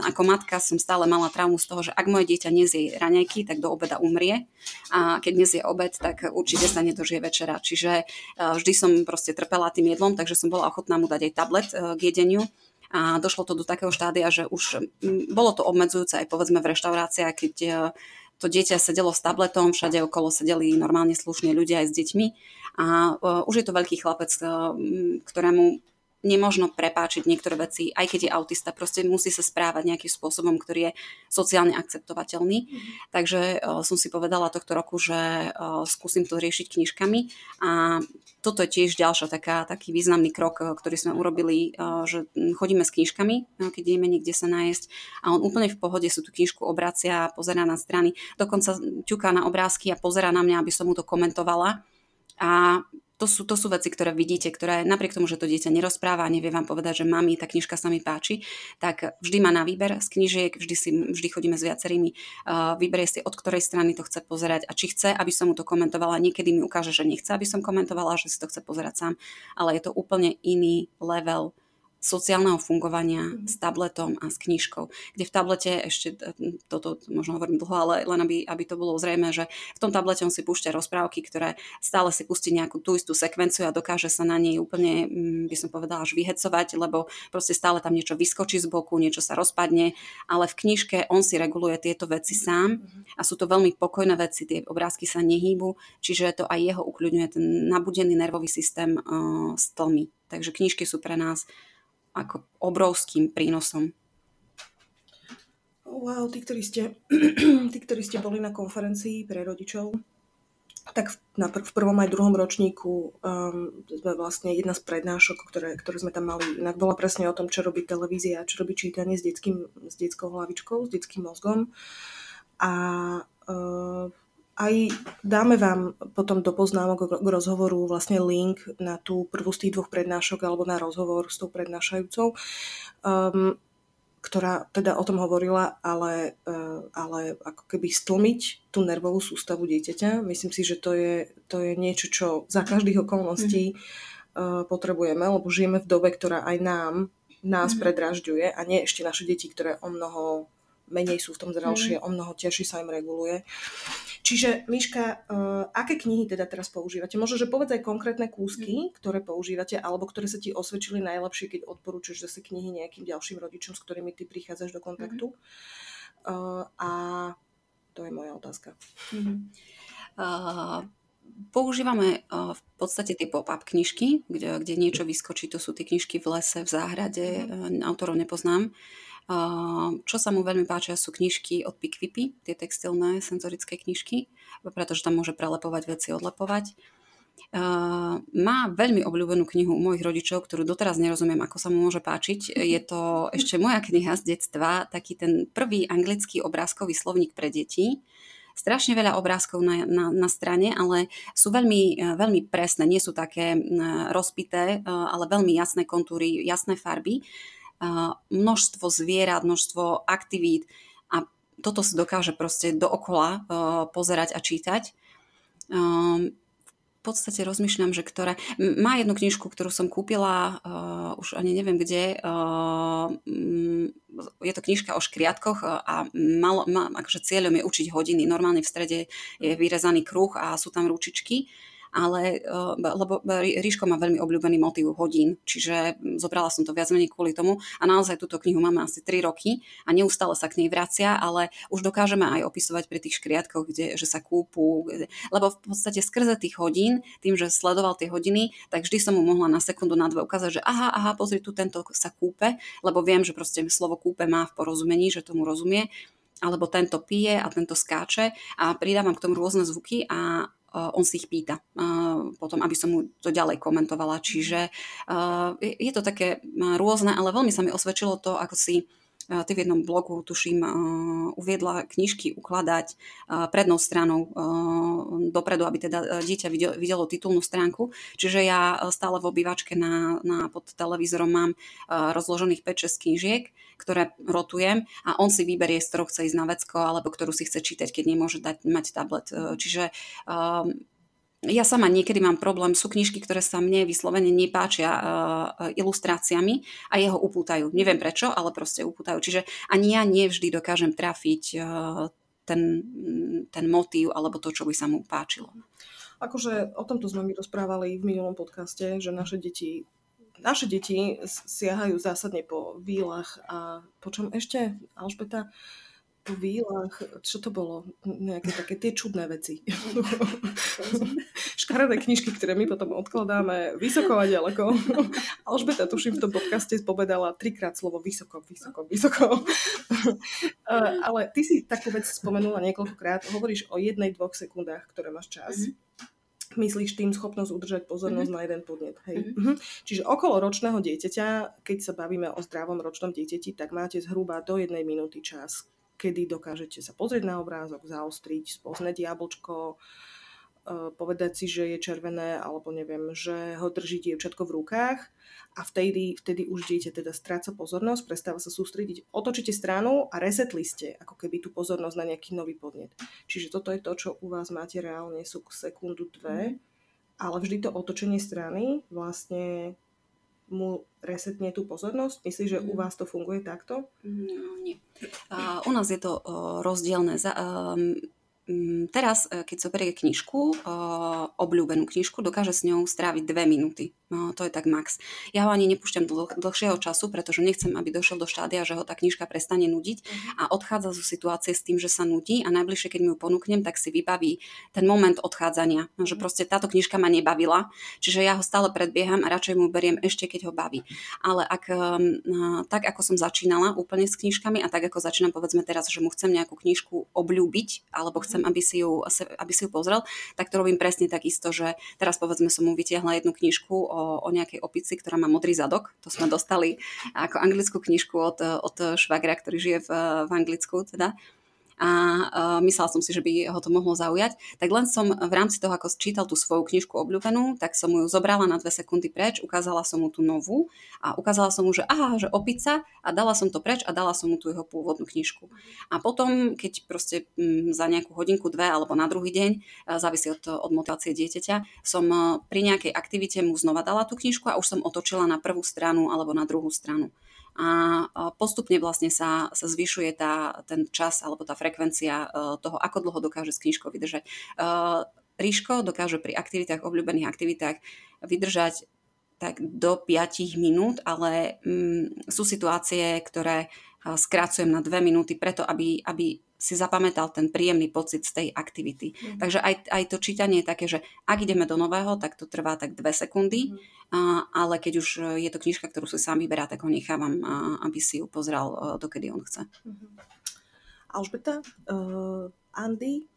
ako matka som stále mala traumu z toho, že ak moje dieťa nezie raňajky, tak do obeda umrie. A keď nezie obed, tak určite sa nedožije večera. Čiže vždy som proste trpela tým jedlom, takže som bola ochotná mu dať aj tablet k jedeniu a došlo to do takého štádia, že už bolo to obmedzujúce aj povedzme v reštauráciách, keď to dieťa sedelo s tabletom, všade okolo sedeli normálne slušní ľudia aj s deťmi. A uh, už je to veľký chlapec, uh, ktorému nemožno prepáčiť niektoré veci, aj keď je autista, proste musí sa správať nejakým spôsobom, ktorý je sociálne akceptovateľný. Mm. Takže uh, som si povedala tohto roku, že uh, skúsim to riešiť knižkami a toto je tiež ďalšia taká, taký významný krok, eh, ktorý sme urobili, eh, že chodíme s knižkami, eh, keď ideme niekde sa nájsť a on úplne v pohode sú tú knižku obracia, pozera na strany, dokonca ťuká na obrázky a pozera na mňa, aby som mu to komentovala. A to sú, to sú veci, ktoré vidíte, ktoré napriek tomu, že to dieťa nerozpráva a nevie vám povedať, že mami, tá knižka sa mi páči, tak vždy má na výber z knižiek, vždy, si, vždy chodíme s viacerými, uh, vyberie si, od ktorej strany to chce pozerať a či chce, aby som mu to komentovala. Niekedy mi ukáže, že nechce, aby som komentovala, že si to chce pozerať sám, ale je to úplne iný level sociálneho fungovania mm. s tabletom a s knižkou. Kde v tablete, ešte e, toto možno hovorím dlho, ale len aby, aby to bolo zrejme, že v tom tablete on si púšťa rozprávky, ktoré stále si pustí nejakú tú istú sekvenciu a dokáže sa na nej úplne, mm, by som povedala, až vyhecovať, lebo proste stále tam niečo vyskočí z boku, niečo sa rozpadne, ale v knižke on si reguluje tieto veci sám a sú to veľmi pokojné veci, tie obrázky sa nehýbu, čiže to aj jeho ukľudňuje ten nabudený nervový systém uh, s tlmi. Takže knižky sú pre nás ako obrovským prínosom. Wow, tí, ktorí ste, tí, ktorí ste boli na konferencii pre rodičov, tak v, v prvom aj druhom ročníku um, vlastne jedna z prednášok, ktoré, ktoré sme tam mali, inak bola presne o tom, čo robí televízia, čo robí čítanie s, detským, s detskou hlavičkou, s detským mozgom. A uh, aj dáme vám potom do poznámok k rozhovoru vlastne link na tú prvú z tých dvoch prednášok alebo na rozhovor s tou prednášajúcou, um, ktorá teda o tom hovorila, ale, uh, ale ako keby stlmiť tú nervovú sústavu dieťaťa. Myslím si, že to je, to je niečo, čo za každých okolností mm-hmm. uh, potrebujeme, lebo žijeme v dobe, ktorá aj nám nás mm-hmm. predražďuje a nie ešte naše deti, ktoré o mnoho menej sú v tom zrelšie, mm. o mnoho ťažšie sa im reguluje. Čiže, Miška, uh, aké knihy teda teraz používate? Možno, že povedz aj konkrétne kúsky, mm. ktoré používate, alebo ktoré sa ti osvedčili najlepšie, keď odporúčaš zase knihy nejakým ďalším rodičom, s ktorými ty prichádzaš do kontaktu. Mm. Uh, a to je moja otázka. Mm. Uh, používame v podstate tie pop-up knižky, kde, kde niečo vyskočí, to sú tie knižky v lese, v záhrade, mm. autorov nepoznám. Čo sa mu veľmi páčia sú knižky od Pickvipy, tie textilné senzorické knižky, pretože tam môže prelepovať veci, odlepovať. Uh, má veľmi obľúbenú knihu u mojich rodičov, ktorú doteraz nerozumiem, ako sa mu môže páčiť. Je to ešte moja kniha z detstva, taký ten prvý anglický obrázkový slovník pre deti. Strašne veľa obrázkov na, na, na strane, ale sú veľmi, veľmi presné, nie sú také rozpité, ale veľmi jasné kontúry, jasné farby množstvo zvierat, množstvo aktivít a toto sa dokáže proste dookola pozerať a čítať. V podstate rozmýšľam, že ktoré... Má jednu knižku, ktorú som kúpila, uh, už ani neviem kde. Je to knižka o škriatkoch a malo, akože cieľom je učiť hodiny. Normálne v strede je vyrezaný kruh a sú tam ručičky ale eh, lebo Ríško má veľmi obľúbený motív hodín, čiže zobrala som to viac menej kvôli tomu. A naozaj túto knihu máme asi 3 roky a neustále sa k nej vracia, ale už dokážeme aj opisovať pri tých škriatkoch, kde, že sa kúpu, lebo v podstate skrze tých hodín, tým, že sledoval tie hodiny, tak vždy som mu mohla na sekundu, na dve ukázať, že aha, aha, pozri, tu tento sa kúpe, lebo viem, že proste slovo kúpe má v porozumení, že tomu rozumie alebo tento pije a tento skáče a pridávam k tomu rôzne zvuky a on si ich pýta potom, aby som mu to ďalej komentovala. Čiže je to také rôzne, ale veľmi sa mi osvedčilo to, ako si ty v jednom blogu, tuším, uviedla knižky ukladať prednou stranou dopredu, aby teda dieťa videlo titulnú stránku. Čiže ja stále v obývačke na, na, pod televízorom mám rozložených 5-6 knížiek, ktoré rotujem a on si vyberie, z ktorou chce ísť na vecko alebo ktorú si chce čítať, keď nemôže dať, mať tablet. Čiže ja sama niekedy mám problém, sú knižky, ktoré sa mne vyslovene nepáčia uh, ilustráciami a jeho upútajú. Neviem prečo, ale proste upútajú. Čiže ani ja nevždy dokážem trafiť uh, ten, ten motív alebo to, čo by sa mu páčilo. Akože o tomto sme mi rozprávali v minulom podcaste, že naše deti naše deti siahajú zásadne po výlach a po čom ešte, Alžbeta, po výlach, čo to bolo? Nejaké také tie čudné veci. Škaredé knižky, ktoré my potom odkladáme vysoko a ďaleko. Alžbeta, tuším, v tom podcaste povedala trikrát slovo vysoko, vysoko, vysoko. Ale ty si takú vec spomenula niekoľkokrát. Hovoríš o jednej, dvoch sekundách, ktoré máš čas. Mm-hmm. Myslíš tým schopnosť udržať pozornosť mm-hmm. na jeden podnet. Hej. Mm-hmm. Mm-hmm. Čiže okolo ročného dieťaťa, keď sa bavíme o zdravom ročnom dieťati, tak máte zhruba do jednej minúty čas, kedy dokážete sa pozrieť na obrázok, zaostriť, spoznať jablčko, e, povedať si, že je červené, alebo neviem, že ho drží dievčatko v rukách a vtedy, vtedy už dieťa teda stráca pozornosť, prestáva sa sústrediť, otočíte stranu a resetli ste ako keby tú pozornosť na nejaký nový podnet. Čiže toto je to, čo u vás máte reálne sú sekundu, dve, mm. ale vždy to otočenie strany vlastne mu resetne tú pozornosť? Myslíš, že u mhm. vás to funguje takto? No, nie. Uh, u nás je to uh, rozdielne. Za, um, Mm, teraz, e, keď zoberie knižku, e, obľúbenú knižku, dokáže s ňou stráviť dve minúty. No, to je tak max. Ja ho ani nepúšťam do dlhšieho času, pretože nechcem, aby došiel do štádia, že ho tá knižka prestane nudiť mhm. a odchádza zo situácie s tým, že sa nudí a najbližšie, keď mu ju ponúknem, tak si vybaví ten moment odchádzania. No, že mhm. proste táto knižka ma nebavila, čiže ja ho stále predbieham a radšej mu beriem ešte, keď ho baví. Ale ak tak, ako som začínala úplne s knižkami a tak, ako začínam povedzme teraz, že mu chcem nejakú knižku obľúbiť alebo chcem chcem, aby si ju, aby si ju pozrel, tak to robím presne takisto, že teraz povedzme som mu vytiahla jednu knižku o, o nejakej opici, ktorá má modrý zadok. To sme dostali ako anglickú knižku od, od švagra, ktorý žije v, v Anglicku teda a uh, myslela som si, že by ho to mohlo zaujať, tak len som v rámci toho, ako čítal tú svoju knižku obľúbenú, tak som ju zobrala na dve sekundy preč, ukázala som mu tú novú a ukázala som mu, že aha, že opica a dala som to preč a dala som mu tú jeho pôvodnú knižku. A potom, keď proste m, za nejakú hodinku, dve alebo na druhý deň, uh, závisí od, od motivácie dieťaťa, som uh, pri nejakej aktivite mu znova dala tú knižku a už som otočila na prvú stranu alebo na druhú stranu a postupne vlastne sa, sa zvyšuje tá, ten čas alebo tá frekvencia toho, ako dlho dokáže s knižkou vydržať. Ríško dokáže pri aktivitách, obľúbených aktivitách vydržať tak do 5 minút, ale mm, sú situácie, ktoré skracujem na 2 minúty preto, aby, aby si zapamätal ten príjemný pocit z tej aktivity. Mm. Takže aj, aj to čítanie je také, že ak ideme do nového, tak to trvá tak 2 sekundy, mm. a, ale keď už je to knižka, ktorú si sám vyberá, tak ho nechávam, a, aby si ju pozrel dokedy on chce. Mm. Alžbeta, uh, Andy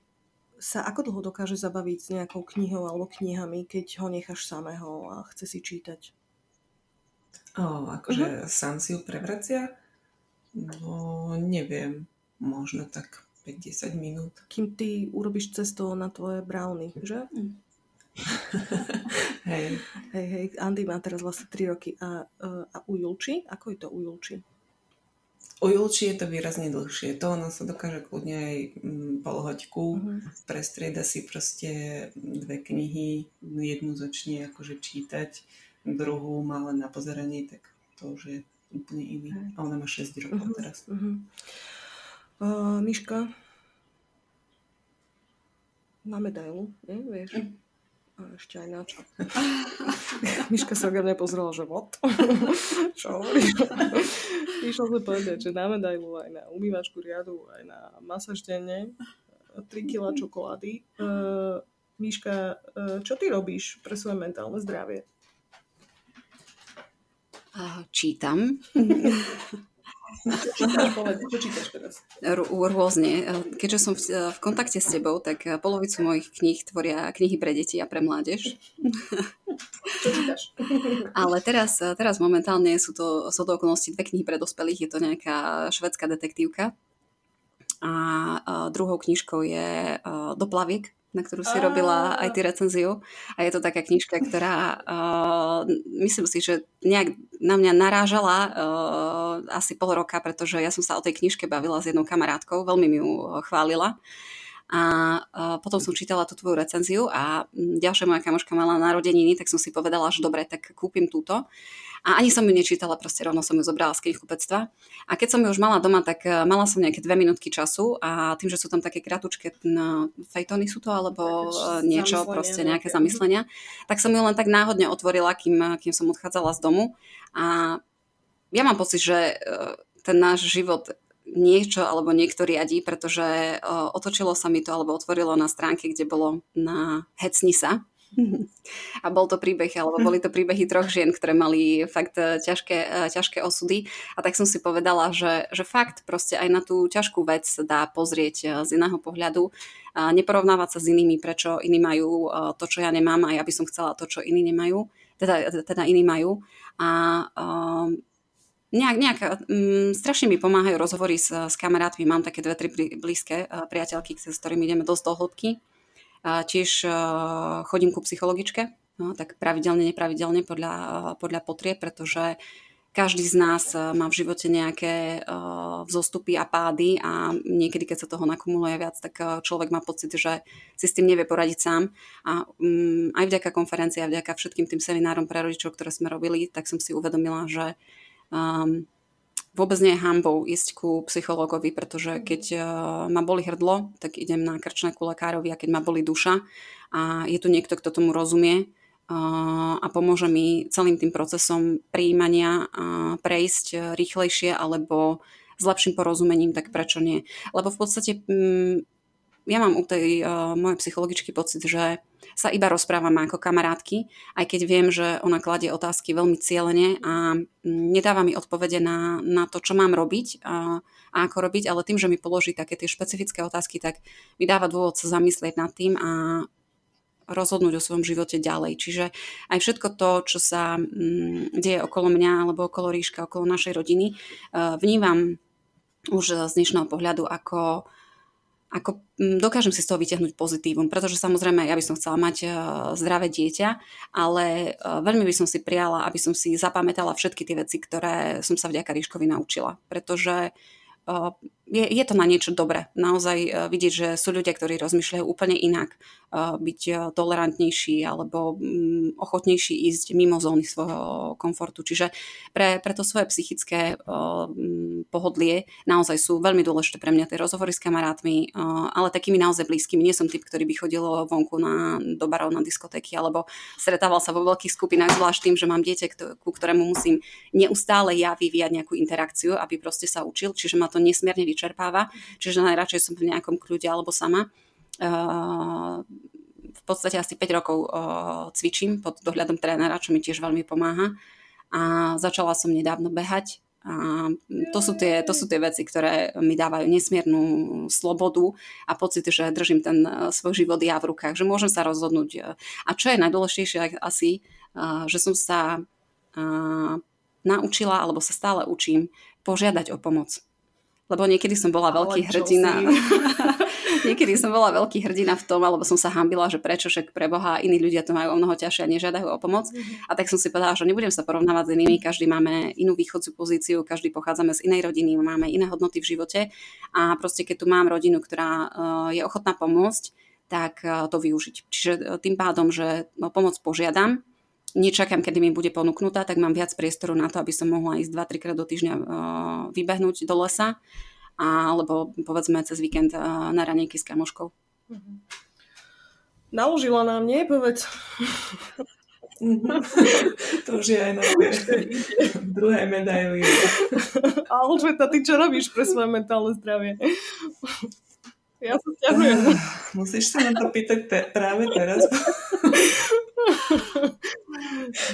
sa ako dlho dokáže zabaviť s nejakou knihou alebo knihami, keď ho necháš samého a chce si čítať? O, akože uh-huh. sám si ju prevracia? No, neviem. Možno tak 5-10 minút. Kým ty urobíš cesto na tvoje brownie, že? Mm. hej. Hej, hej. Andy má teraz vlastne 3 roky. A, a u Julči? Ako je to u Julči? U Julči je to výrazne dlhšie. To ona sa dokáže kľudne aj mm, pol hoďku. Uh-huh. Prestrieda si proste dve knihy. Jednu začne akože čítať, druhú má len na pozeranie, tak to už je úplne iný. A ona má 6 rokov uh-huh. teraz. Uh-huh. Uh, Miška na medailu, nie? Vieš? Uh-huh. A ešte aj na čo. Miška sa mňa pozrela, že what? čo hovoríš? Išla sme povedať, že na medailu aj na umývačku riadu, aj na masáž denne, 3 kg čokolády. Uh, Miška, uh, čo ty robíš pre svoje mentálne zdravie? Uh, čítam. Čo čítaš, teraz? Rôzne. Keďže som v, v kontakte s tebou, tak polovicu mojich kníh tvoria knihy pre deti a pre mládež. Čo čítaš? Ale teraz, teraz momentálne sú to, sú to okolnosti dve knihy pre dospelých. Je to nejaká švedská detektívka. A, druhou knižkou je Doplaviek na ktorú si robila aj ty recenziu. A je to taká knižka, ktorá uh, myslím si, že nejak na mňa narážala uh, asi pol roka, pretože ja som sa o tej knižke bavila s jednou kamarátkou, veľmi mi ju chválila. A uh, potom som čítala tú tvoju recenziu a ďalšia moja kamoška mala narodeniny, tak som si povedala, že dobre, tak kúpim túto. A ani som ju nečítala, proste rovno som ju zobrala z knihkupectva. A keď som ju už mala doma, tak eh, mala som nejaké dve minútky času a tým, že sú tam také kratučké fejtony sú to, alebo eh, niečo, proste nejaké zamyslenia, tak som ju len tak náhodne otvorila, kým, kým som odchádzala z domu. A ja mám pocit, že eh, ten náš život niečo alebo niekto riadí, pretože otočilo sa mi to alebo otvorilo na stránke, kde bolo na Hecni sa, A bol to príbeh, alebo boli to príbehy troch žien, ktoré mali fakt eh, ťažké, eh, ťažké osudy. A tak som si povedala, že, že fakt proste aj na tú ťažkú vec dá pozrieť eh, z iného pohľadu. A neporovnávať sa s inými, prečo iní majú to, čo ja nemám a ja by som chcela to, čo iní nemajú. Teda, teda iní majú. A um, nejak, nejak um, strašne mi pomáhajú rozhovory s, s kamarátmi. Mám také dve, tri blízke priateľky, s ktorými ideme dosť do hĺbky. Tiež e, chodím ku psychologičke, no, tak pravidelne, nepravidelne podľa, podľa potrieb, pretože každý z nás e, má v živote nejaké vzostupy a pády a niekedy, keď sa toho nakumuluje viac, tak človek má pocit, že si s tým nevie poradiť sám. A um, aj vďaka konferencii, aj vďaka všetkým tým seminárom pre rodičov, ktoré sme robili, tak som si uvedomila, že um, vôbec nie je hambou ísť ku psychologovi, pretože keď uh, ma boli hrdlo, tak idem na krčné ku lekárovi a keď ma boli duša a je tu niekto, kto tomu rozumie uh, a pomôže mi celým tým procesom príjmania uh, prejsť rýchlejšie alebo s lepším porozumením, tak prečo nie? Lebo v podstate um, ja mám u tej uh, mojej psychologičky pocit, že sa iba rozprávame ako kamarátky, aj keď viem, že ona kladie otázky veľmi cieľene a nedáva mi odpovede na, na to, čo mám robiť a, a ako robiť, ale tým, že mi položí také tie špecifické otázky, tak mi dáva dôvod sa zamyslieť nad tým a rozhodnúť o svojom živote ďalej. Čiže aj všetko to, čo sa mm, deje okolo mňa alebo okolo ríška, okolo našej rodiny, uh, vnímam už z dnešného pohľadu ako ako mm, dokážem si z toho vyťahnuť pozitívum, pretože samozrejme ja by som chcela mať uh, zdravé dieťa, ale uh, veľmi by som si prijala, aby som si zapamätala všetky tie veci, ktoré som sa vďaka Ríškovi naučila, pretože uh, je, je to na niečo dobré. Naozaj uh, vidieť, že sú ľudia, ktorí rozmýšľajú úplne inak, uh, byť uh, tolerantnejší alebo um, ochotnejší ísť mimo zóny svojho komfortu. Čiže pre, pre to svoje psychické uh, pohodlie naozaj sú veľmi dôležité pre mňa tie rozhovory s kamarátmi, ale takými naozaj blízkymi. Nie som typ, ktorý by chodil vonku na, do barov, na diskotéky alebo stretával sa vo veľkých skupinách, zvlášť tým, že mám dieťa, ku ktorému musím neustále ja vyvíjať nejakú interakciu, aby proste sa učil, čiže ma to nesmierne vyčerpáva, čiže najradšej som v nejakom kľude alebo sama. Uh, v podstate asi 5 rokov uh, cvičím pod dohľadom trénera, čo mi tiež veľmi pomáha. A začala som nedávno behať. A to sú, tie, to sú tie veci, ktoré mi dávajú nesmiernu slobodu a pocit, že držím ten svoj život ja v rukách, že môžem sa rozhodnúť. A čo je najdôležitejšie asi, že som sa naučila, alebo sa stále učím, požiadať o pomoc. Lebo niekedy som bola Ale veľký hrdina. niekedy som bola veľký hrdina v tom, alebo som sa hambila, že prečo však pre Boha iní ľudia to majú o mnoho ťažšie a nežiadajú o pomoc. Mm-hmm. A tak som si povedala, že nebudem sa porovnávať s inými, každý máme inú východcu pozíciu, každý pochádzame z inej rodiny, máme iné hodnoty v živote a proste keď tu mám rodinu, ktorá uh, je ochotná pomôcť, tak uh, to využiť. Čiže uh, tým pádom, že pomoc požiadam, nečakám, kedy mi bude ponúknutá, tak mám viac priestoru na to, aby som mohla ísť 2-3 krát do týždňa uh, vybehnúť do lesa alebo povedzme cez víkend uh, na ranejky s kamoškou. Mhm. Naložila nám, nie? Povedz. to už je aj na druhé medaily. Alžbeta, ty čo robíš pre svoje mentálne zdravie? Ja sa stiahujem. Musíš sa na to pýtať te- práve teraz.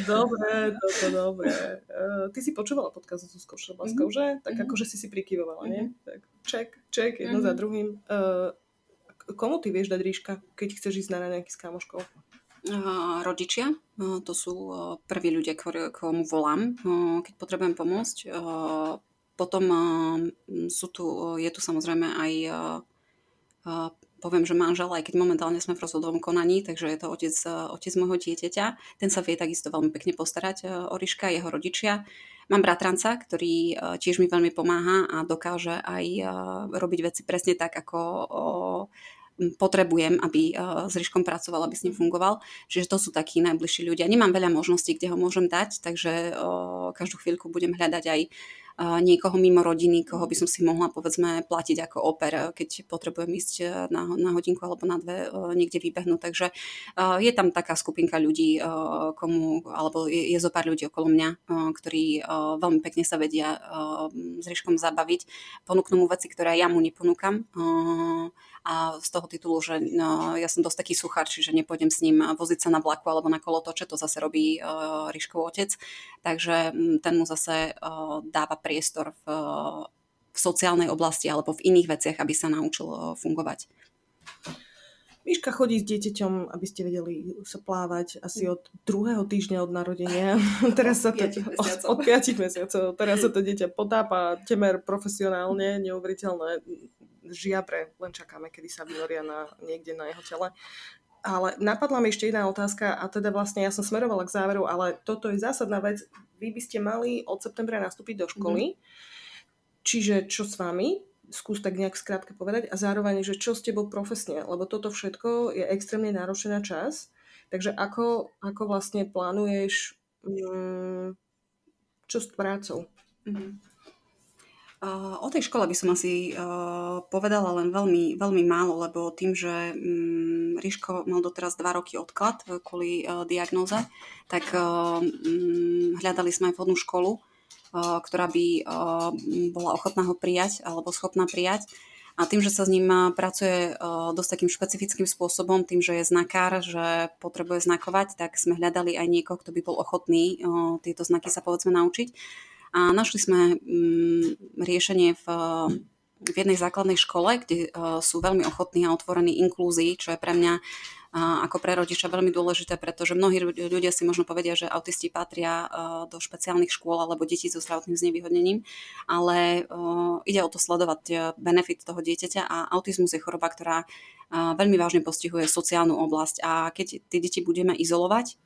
dobre, dobre, dobre. Uh, ty si počúvala podcast s Zuzkou Šrobaskou, mm-hmm. že? Tak mm-hmm. akože si si prikyvovala, nie? Mm-hmm. Tak ček, ček, jedno mm-hmm. za druhým. Uh, komu ty vieš dať ríška, keď chceš ísť na nejaký s kamoškou? Uh, rodičia, uh, to sú uh, prví ľudia, komu volám, uh, keď potrebujem pomôcť. Uh, potom uh, sú tu, uh, je tu samozrejme aj poviem, že manžel, aj keď momentálne sme v rozhodovom konaní, takže je to otec, e, otec môjho dieťaťa. Ten sa vie takisto veľmi pekne postarať e, o Ríška, jeho rodičia. Mám bratranca, ktorý e, tiež mi veľmi pomáha a dokáže aj robiť veci presne tak, ako potrebujem, aby s Ríškom pracoval, aby s ním fungoval. Čiže to sú takí najbližší ľudia. Nemám veľa možností, kde ho môžem dať, takže každú chvíľku budem hľadať aj niekoho mimo rodiny, koho by som si mohla povedzme platiť ako oper, keď potrebujem ísť e, na, na hodinku alebo na dve e, niekde vybehnúť. Takže e, je tam taká skupinka ľudí, komu, alebo je, je zo pár ľudí okolo mňa, ktorí veľmi pekne sa vedia s Riškom zabaviť, ponúknú mu veci, ktoré ja mu neponúkam a z toho titulu, že no, ja som dosť taký suchár, čiže nepôjdem s ním voziť sa na vlaku alebo na kolotoče, to zase robí uh, Ríškov otec, takže ten mu zase uh, dáva priestor v, v sociálnej oblasti alebo v iných veciach, aby sa naučil uh, fungovať. Miška chodí s dieťaťom, aby ste vedeli sa plávať asi od druhého týždňa od narodenia. Teraz sa to, od, od 5 mesiacov. Teraz sa to dieťa potápa temer profesionálne, neuveriteľné žiabre, len čakáme, kedy sa vynoria na, niekde na jeho tele. Ale napadla mi ešte jedna otázka a teda vlastne ja som smerovala k záveru, ale toto je zásadná vec. Vy by ste mali od septembra nastúpiť do školy. Mm-hmm. Čiže čo s vami? Skús tak nejak skrátke povedať. A zároveň, že čo s tebou profesne? Lebo toto všetko je extrémne náročné na čas. Takže ako, ako vlastne plánuješ mm, čo s prácou? Mm-hmm. O tej škole by som asi povedala len veľmi, veľmi málo, lebo tým, že mm, Ríško mal doteraz dva roky odklad kvôli diagnoze, tak mm, hľadali sme aj vhodnú školu, ktorá by bola ochotná ho prijať alebo schopná prijať. A tým, že sa s ním pracuje dosť takým špecifickým spôsobom, tým, že je znakár, že potrebuje znakovať, tak sme hľadali aj niekoho, kto by bol ochotný tieto znaky sa povedzme naučiť. A našli sme mm, riešenie v, v jednej základnej škole, kde uh, sú veľmi ochotní a otvorení inklúzii, čo je pre mňa uh, ako pre rodiča veľmi dôležité, pretože mnohí ľudia si možno povedia, že autisti patria uh, do špeciálnych škôl alebo detí so zdravotným znevýhodnením, ale ide o to sledovať benefit toho dieťaťa a autizmus je choroba, ktorá veľmi vážne postihuje sociálnu oblasť. A keď tie deti budeme izolovať,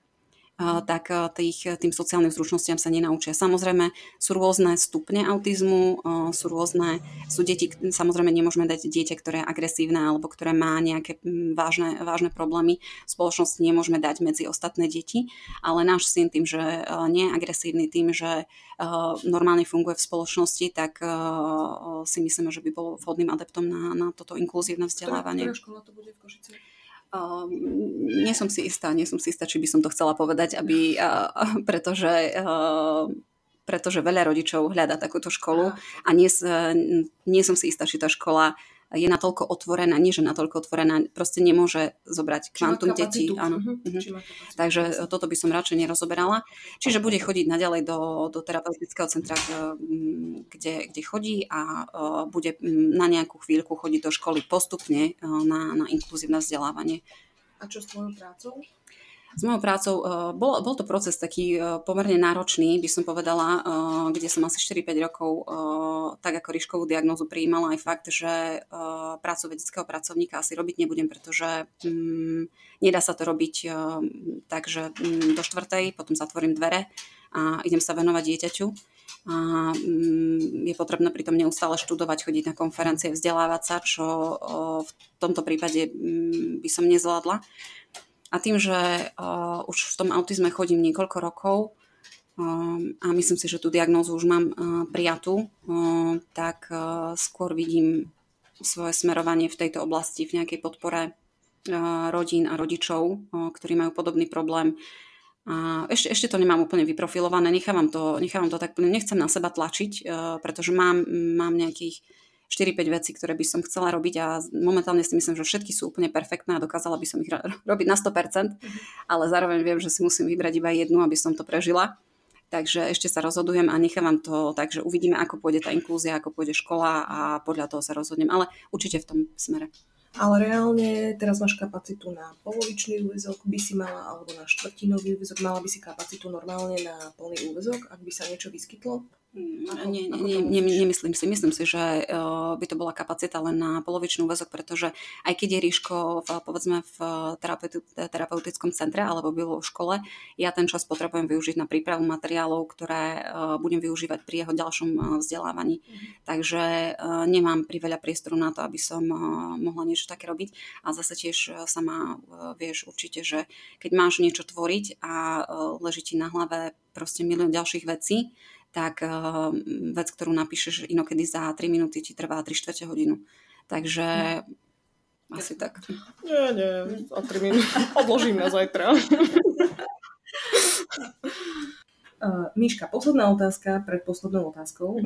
tak tých, tým sociálnym zručnostiam sa nenaučia. Samozrejme sú rôzne stupne autizmu, sú rôzne, sú deti, samozrejme nemôžeme dať dieťa, ktoré je agresívne alebo ktoré má nejaké vážne, vážne problémy v spoločnosti nemôžeme dať medzi ostatné deti, ale náš syn tým, že nie je agresívny, tým, že normálne funguje v spoločnosti, tak si myslíme, že by bol vhodným adeptom na, na toto inkluzívne vzdelávanie. Ktorá škola to bude v Košici? Uh, nie som si istá, nie som si istá, či by som to chcela povedať, aby, uh, pretože, uh, pretože veľa rodičov hľadá takúto školu a nie, nie som si istá, či tá škola je natoľko otvorená, nie že natoľko otvorená, proste nemôže zobrať kvantum detí. Áno. Uh-huh. Takže toto by som radšej nerozoberala. Čiže bude chodiť naďalej do, do terapeutického centra, kde, kde chodí a uh, bude na nejakú chvíľku chodiť do školy postupne na, na inkluzívne vzdelávanie. A čo s tvojou prácou? S mojou prácou. Eh, bol, bol to proces taký eh, pomerne náročný, by som povedala, eh, kde som asi 4-5 rokov tak ako ríškovú diagnózu prijímala aj fakt, že prácu vedeckého pracovníka asi robiť nebudem, pretože um, nedá sa to robiť tak, že um, do štvrtej, potom zatvorím dvere a idem sa venovať dieťaťu a je potrebné pritom neustále študovať, chodiť na konferencie, vzdelávať sa, čo v tomto prípade by som nezvládla. A tým, že uh, už v tom autizme chodím niekoľko rokov uh, a myslím si, že tú diagnózu už mám uh, prijatú, uh, tak uh, skôr vidím svoje smerovanie v tejto oblasti, v nejakej podpore uh, rodín a rodičov, uh, ktorí majú podobný problém. A ešte, ešte to nemám úplne vyprofilované, nechávam to, nechávam to tak, nechcem na seba tlačiť, uh, pretože mám, mám nejakých 4-5 vecí, ktoré by som chcela robiť a momentálne si myslím, že všetky sú úplne perfektné a dokázala by som ich robiť na 100%, mm-hmm. ale zároveň viem, že si musím vybrať iba jednu, aby som to prežila. Takže ešte sa rozhodujem a nechávam to tak, že uvidíme, ako pôjde tá inklúzia, ako pôjde škola a podľa toho sa rozhodnem. Ale určite v tom smere. Ale reálne teraz máš kapacitu na polovičný úvezok, by si mala, alebo na štvrtinový úvezok, mala by si kapacitu normálne na plný úvezok, ak by sa niečo vyskytlo? Mm, ako, nie, ako nie, nie, nemyslím si. Myslím si, že uh, by to bola kapacita len na polovičnú väzok, pretože aj keď je Ríško v, povedzme v terapeuti- terapeutickom centre alebo bylo v škole, ja ten čas potrebujem využiť na prípravu materiálov, ktoré budem využívať pri jeho ďalšom vzdelávaní. Mm. Takže nemám priveľa priestoru na to, aby som mohla niečo také robiť. A zase tiež sama vieš určite, že keď máš niečo tvoriť a leží ti na hlave proste milión ďalších vecí, tak uh, vec, ktorú napíšeš inokedy za 3 minúty, ti trvá 3 čtvrte hodinu. Takže no. asi tak. Nie, nie, za 3 minúty odložím na zajtra. Uh, Miška, posledná otázka pred poslednou otázkou.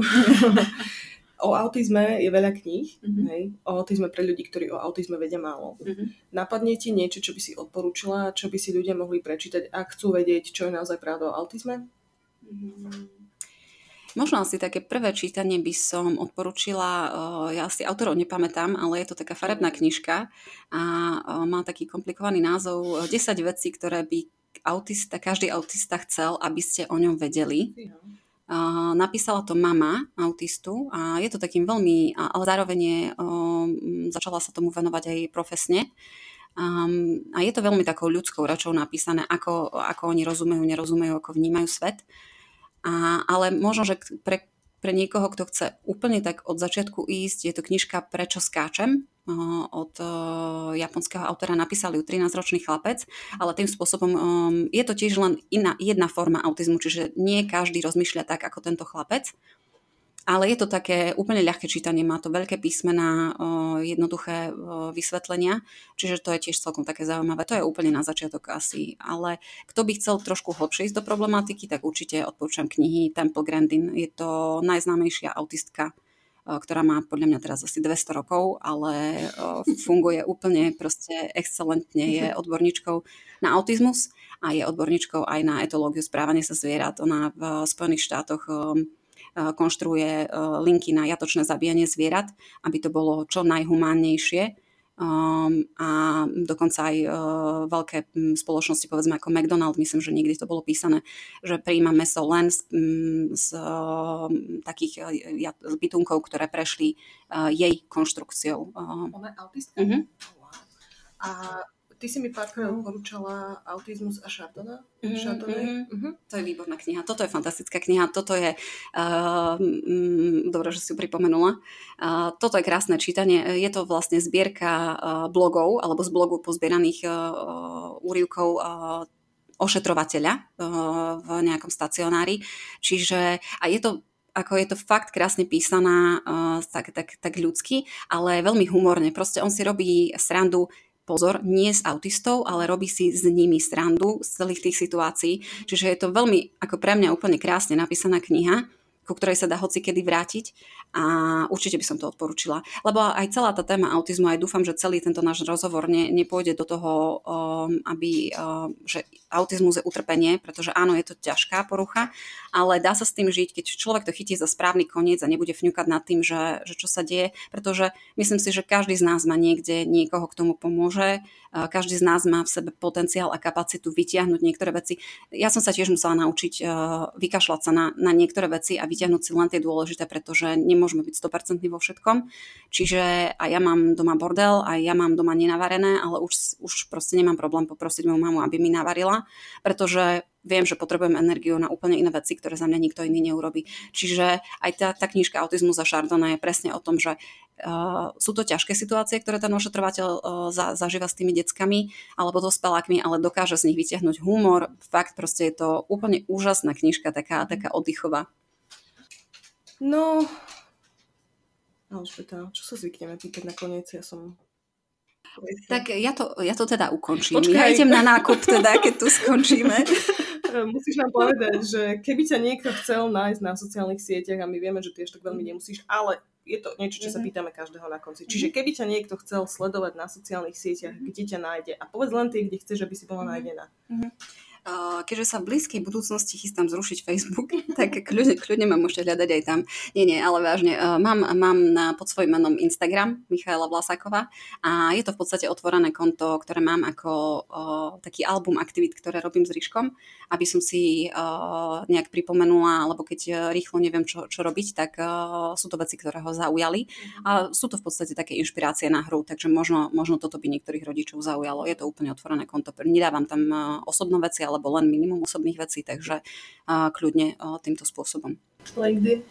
o autizme je veľa kníh, mm-hmm. hej? o autizme pre ľudí, ktorí o autizme vedia málo. Mm-hmm. Napadne ti niečo, čo by si odporúčila, čo by si ľudia mohli prečítať, ak chcú vedieť, čo je naozaj pravda o autizme? Mm-hmm. Možno asi také prvé čítanie by som odporúčila, eh, ja si autorov nepamätám, ale je to taká farebná knižka a eh, má taký komplikovaný názov 10 eh, vecí, ktoré by autista, každý autista chcel, aby ste o ňom vedeli. Uh, napísala to mama autistu a je to takým veľmi, ale zároveň je, začala sa tomu venovať aj profesne. Um, a je to veľmi takou ľudskou račou napísané, ako, ako oni rozumejú, nerozumejú, ako vnímajú svet. A, ale možno, že pre, pre niekoho, kto chce úplne tak od začiatku ísť, je to knižka Prečo skáčem od japonského autora napísal ju 13-ročný chlapec, ale tým spôsobom je to tiež len iná, jedna forma autizmu, čiže nie každý rozmýšľa tak ako tento chlapec. Ale je to také úplne ľahké čítanie, má to veľké písmená, jednoduché vysvetlenia, čiže to je tiež celkom také zaujímavé. To je úplne na začiatok asi, ale kto by chcel trošku hlbšie ísť do problematiky, tak určite odporúčam knihy Temple Grandin. Je to najznámejšia autistka, ktorá má podľa mňa teraz asi 200 rokov, ale funguje úplne proste excelentne. Je odborníčkou na autizmus a je odborníčkou aj na etológiu správania sa zvierat. Ona v Spojených štátoch konštruuje eh, linky na jatočné zabíjanie zvierat, aby to bolo čo najhumánnejšie. Um, a dokonca aj uh, veľké um, spoločnosti, povedzme ako McDonald, myslím, že niekdy to bolo písané, že príjma meso len z, um, z uh, takých z bytunkov, ktoré prešli jej konštrukciou. Uh. Ona je autistka? Uh-huh. A ty si mi párkrát odporúčala Autizmus a Chardonnay. Mm, Chardonnay. Mm, mm. To je výborná kniha. Toto je fantastická kniha. Toto je, uh, mm, dobre, že si ju pripomenula. Uh, toto je krásne čítanie. Je to vlastne zbierka uh, blogov, alebo z blogov pozbieraných uh, úrivkov uh, ošetrovateľa v nejakom stacionári. Čiže a je to ako je to fakt krásne písaná, tak, tak, tak ľudsky, ale veľmi humorne. Proste on si robí srandu pozor, nie s autistov, ale robí si s nimi srandu z celých tých situácií. Čiže je to veľmi, ako pre mňa úplne krásne napísaná kniha, ku ktorej sa dá hoci kedy vrátiť a určite by som to odporúčila. Lebo aj celá tá téma autizmu, aj dúfam, že celý tento náš rozhovor ne, nepôjde do toho, um, aby, um, že autizmus je utrpenie, pretože áno, je to ťažká porucha, ale dá sa s tým žiť, keď človek to chytí za správny koniec a nebude fňukať nad tým, že, že čo sa deje, pretože myslím si, že každý z nás má niekde niekoho, k tomu pomôže, každý z nás má v sebe potenciál a kapacitu vytiahnuť niektoré veci. Ja som sa tiež musela naučiť uh, vykašľať sa na, na niektoré veci a vytiahnuť si len tie dôležité, pretože nemôžeme byť 100% vo všetkom. Čiže a ja mám doma bordel, a ja mám doma nenavarené, ale už, už proste nemám problém poprosiť moju mamu, aby mi navarila, pretože viem, že potrebujem energiu na úplne iné veci, ktoré za mňa nikto iný neurobi. Čiže aj tá, tá knižka Autizmus a Chardonnay je presne o tom, že uh, sú to ťažké situácie, ktoré ten ošetrovateľ uh, za, zažíva s tými deckami alebo dospelákmi, ale dokáže z nich vytiahnuť humor. Fakt proste je to úplne úžasná knižka, taká, taká oddychová. No, Alžbeta, čo sa zvykneme pýtať nakoniec? Ja som... Tak ja to, ja to teda ukončím. Počkaj. Ja idem na nákup teda, keď tu skončíme. Musíš nám povedať, že keby ťa niekto chcel nájsť na sociálnych sieťach a my vieme, že ty ešte tak veľmi nemusíš, ale je to niečo, čo sa mhm. pýtame každého na konci. Čiže mhm. keby ťa niekto chcel sledovať na sociálnych sieťach, kde ťa nájde a povedz len tie, kde chceš, aby si bola mhm. nájdená. Mm-hmm keďže sa v blízkej budúcnosti chystám zrušiť Facebook, tak kľudne, kľudne ma môžete hľadať aj tam. Nie, nie, ale vážne. Mám, mám na, pod svojím menom Instagram Michaela Vlasáková a je to v podstate otvorené konto, ktoré mám ako o, taký album aktivít, ktoré robím s Ríškom, aby som si o, nejak pripomenula, alebo keď rýchlo neviem, čo, čo robiť, tak o, sú to veci, ktoré ho zaujali. A sú to v podstate také inšpirácie na hru, takže možno, možno toto by niektorých rodičov zaujalo. Je to úplne otvorené konto. Nedávam tam osobné veci, alebo len minimum osobných vecí, takže kľudne týmto spôsobom. LinkedIn?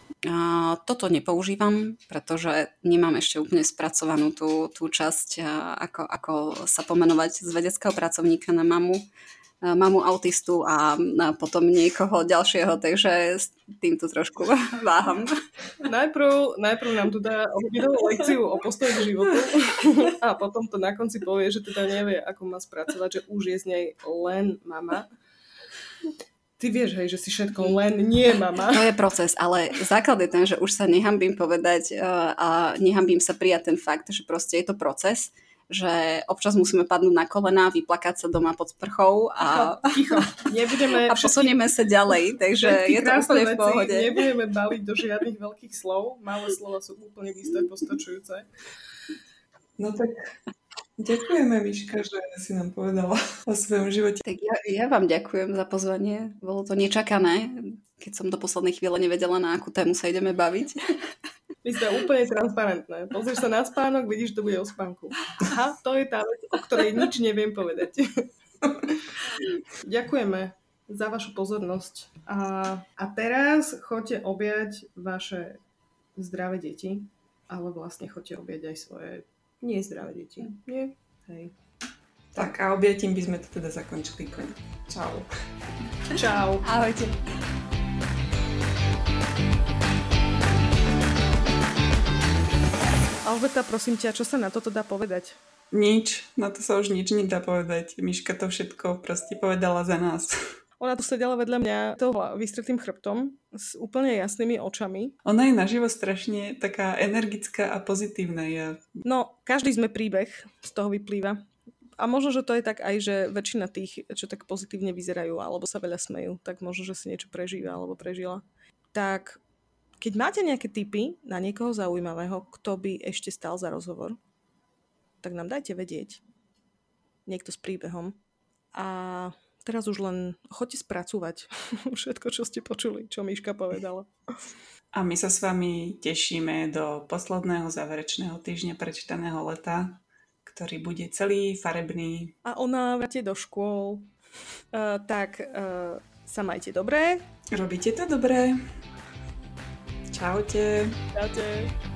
Toto nepoužívam, pretože nemám ešte úplne spracovanú tú, tú časť, ako, ako sa pomenovať z vedeckého pracovníka na mamu mamu autistu a, potom niekoho ďalšieho, takže s týmto trošku váham. Najprv, najprv nám tu dá hodinovú lekciu o postoji k životu a potom to na konci povie, že teda nevie, ako má spracovať, že už je z nej len mama. Ty vieš, hej, že si všetko len nie mama. To je proces, ale základ je ten, že už sa nehambím povedať a nehambím sa prijať ten fakt, že proste je to proces že občas musíme padnúť na kolená, vyplakať sa doma pod sprchou a, ticho, Nebudeme a posunieme sa ďalej, takže je to úplne v pohode. Nebudeme baliť do žiadnych veľkých slov, malé slova sú úplne isté postačujúce. No tak Ďakujeme, Miška, že si nám povedala o svojom živote. Tak ja, ja vám ďakujem za pozvanie. Bolo to nečakané, keď som do poslednej chvíle nevedela, na akú tému sa ideme baviť. My sme úplne transparentné. Pozrieš sa na spánok, vidíš, to bude o spánku. Aha, to je tá vec, o ktorej nič neviem povedať. Ďakujeme za vašu pozornosť. A, a teraz choďte objať vaše zdravé deti, ale vlastne choďte objať aj svoje nezdravé deti. Nie? Hej. Tak a objatím by sme to teda zakončili. Čau. Čau. Ahojte. Alžbeta, prosím ťa, čo sa na toto dá povedať? Nič, na to sa už nič nedá povedať. Miška to všetko proste povedala za nás. Ona tu sedela vedľa mňa toho vystretým chrbtom s úplne jasnými očami. Ona je naživo strašne taká energická a pozitívna. Ja... No, každý sme príbeh z toho vyplýva. A možno, že to je tak aj, že väčšina tých, čo tak pozitívne vyzerajú alebo sa veľa smejú, tak možno, že si niečo prežíva alebo prežila. Tak keď máte nejaké tipy na niekoho zaujímavého, kto by ešte stal za rozhovor, tak nám dajte vedieť. Niekto s príbehom. A teraz už len choďte spracúvať všetko, čo ste počuli, čo Miška povedala. A my sa s vami tešíme do posledného záverečného týždňa prečítaného leta ktorý bude celý farebný. A o návrate do škôl. Uh, tak uh, sa majte dobre. Robíte to dobre. Čaute. Čaute.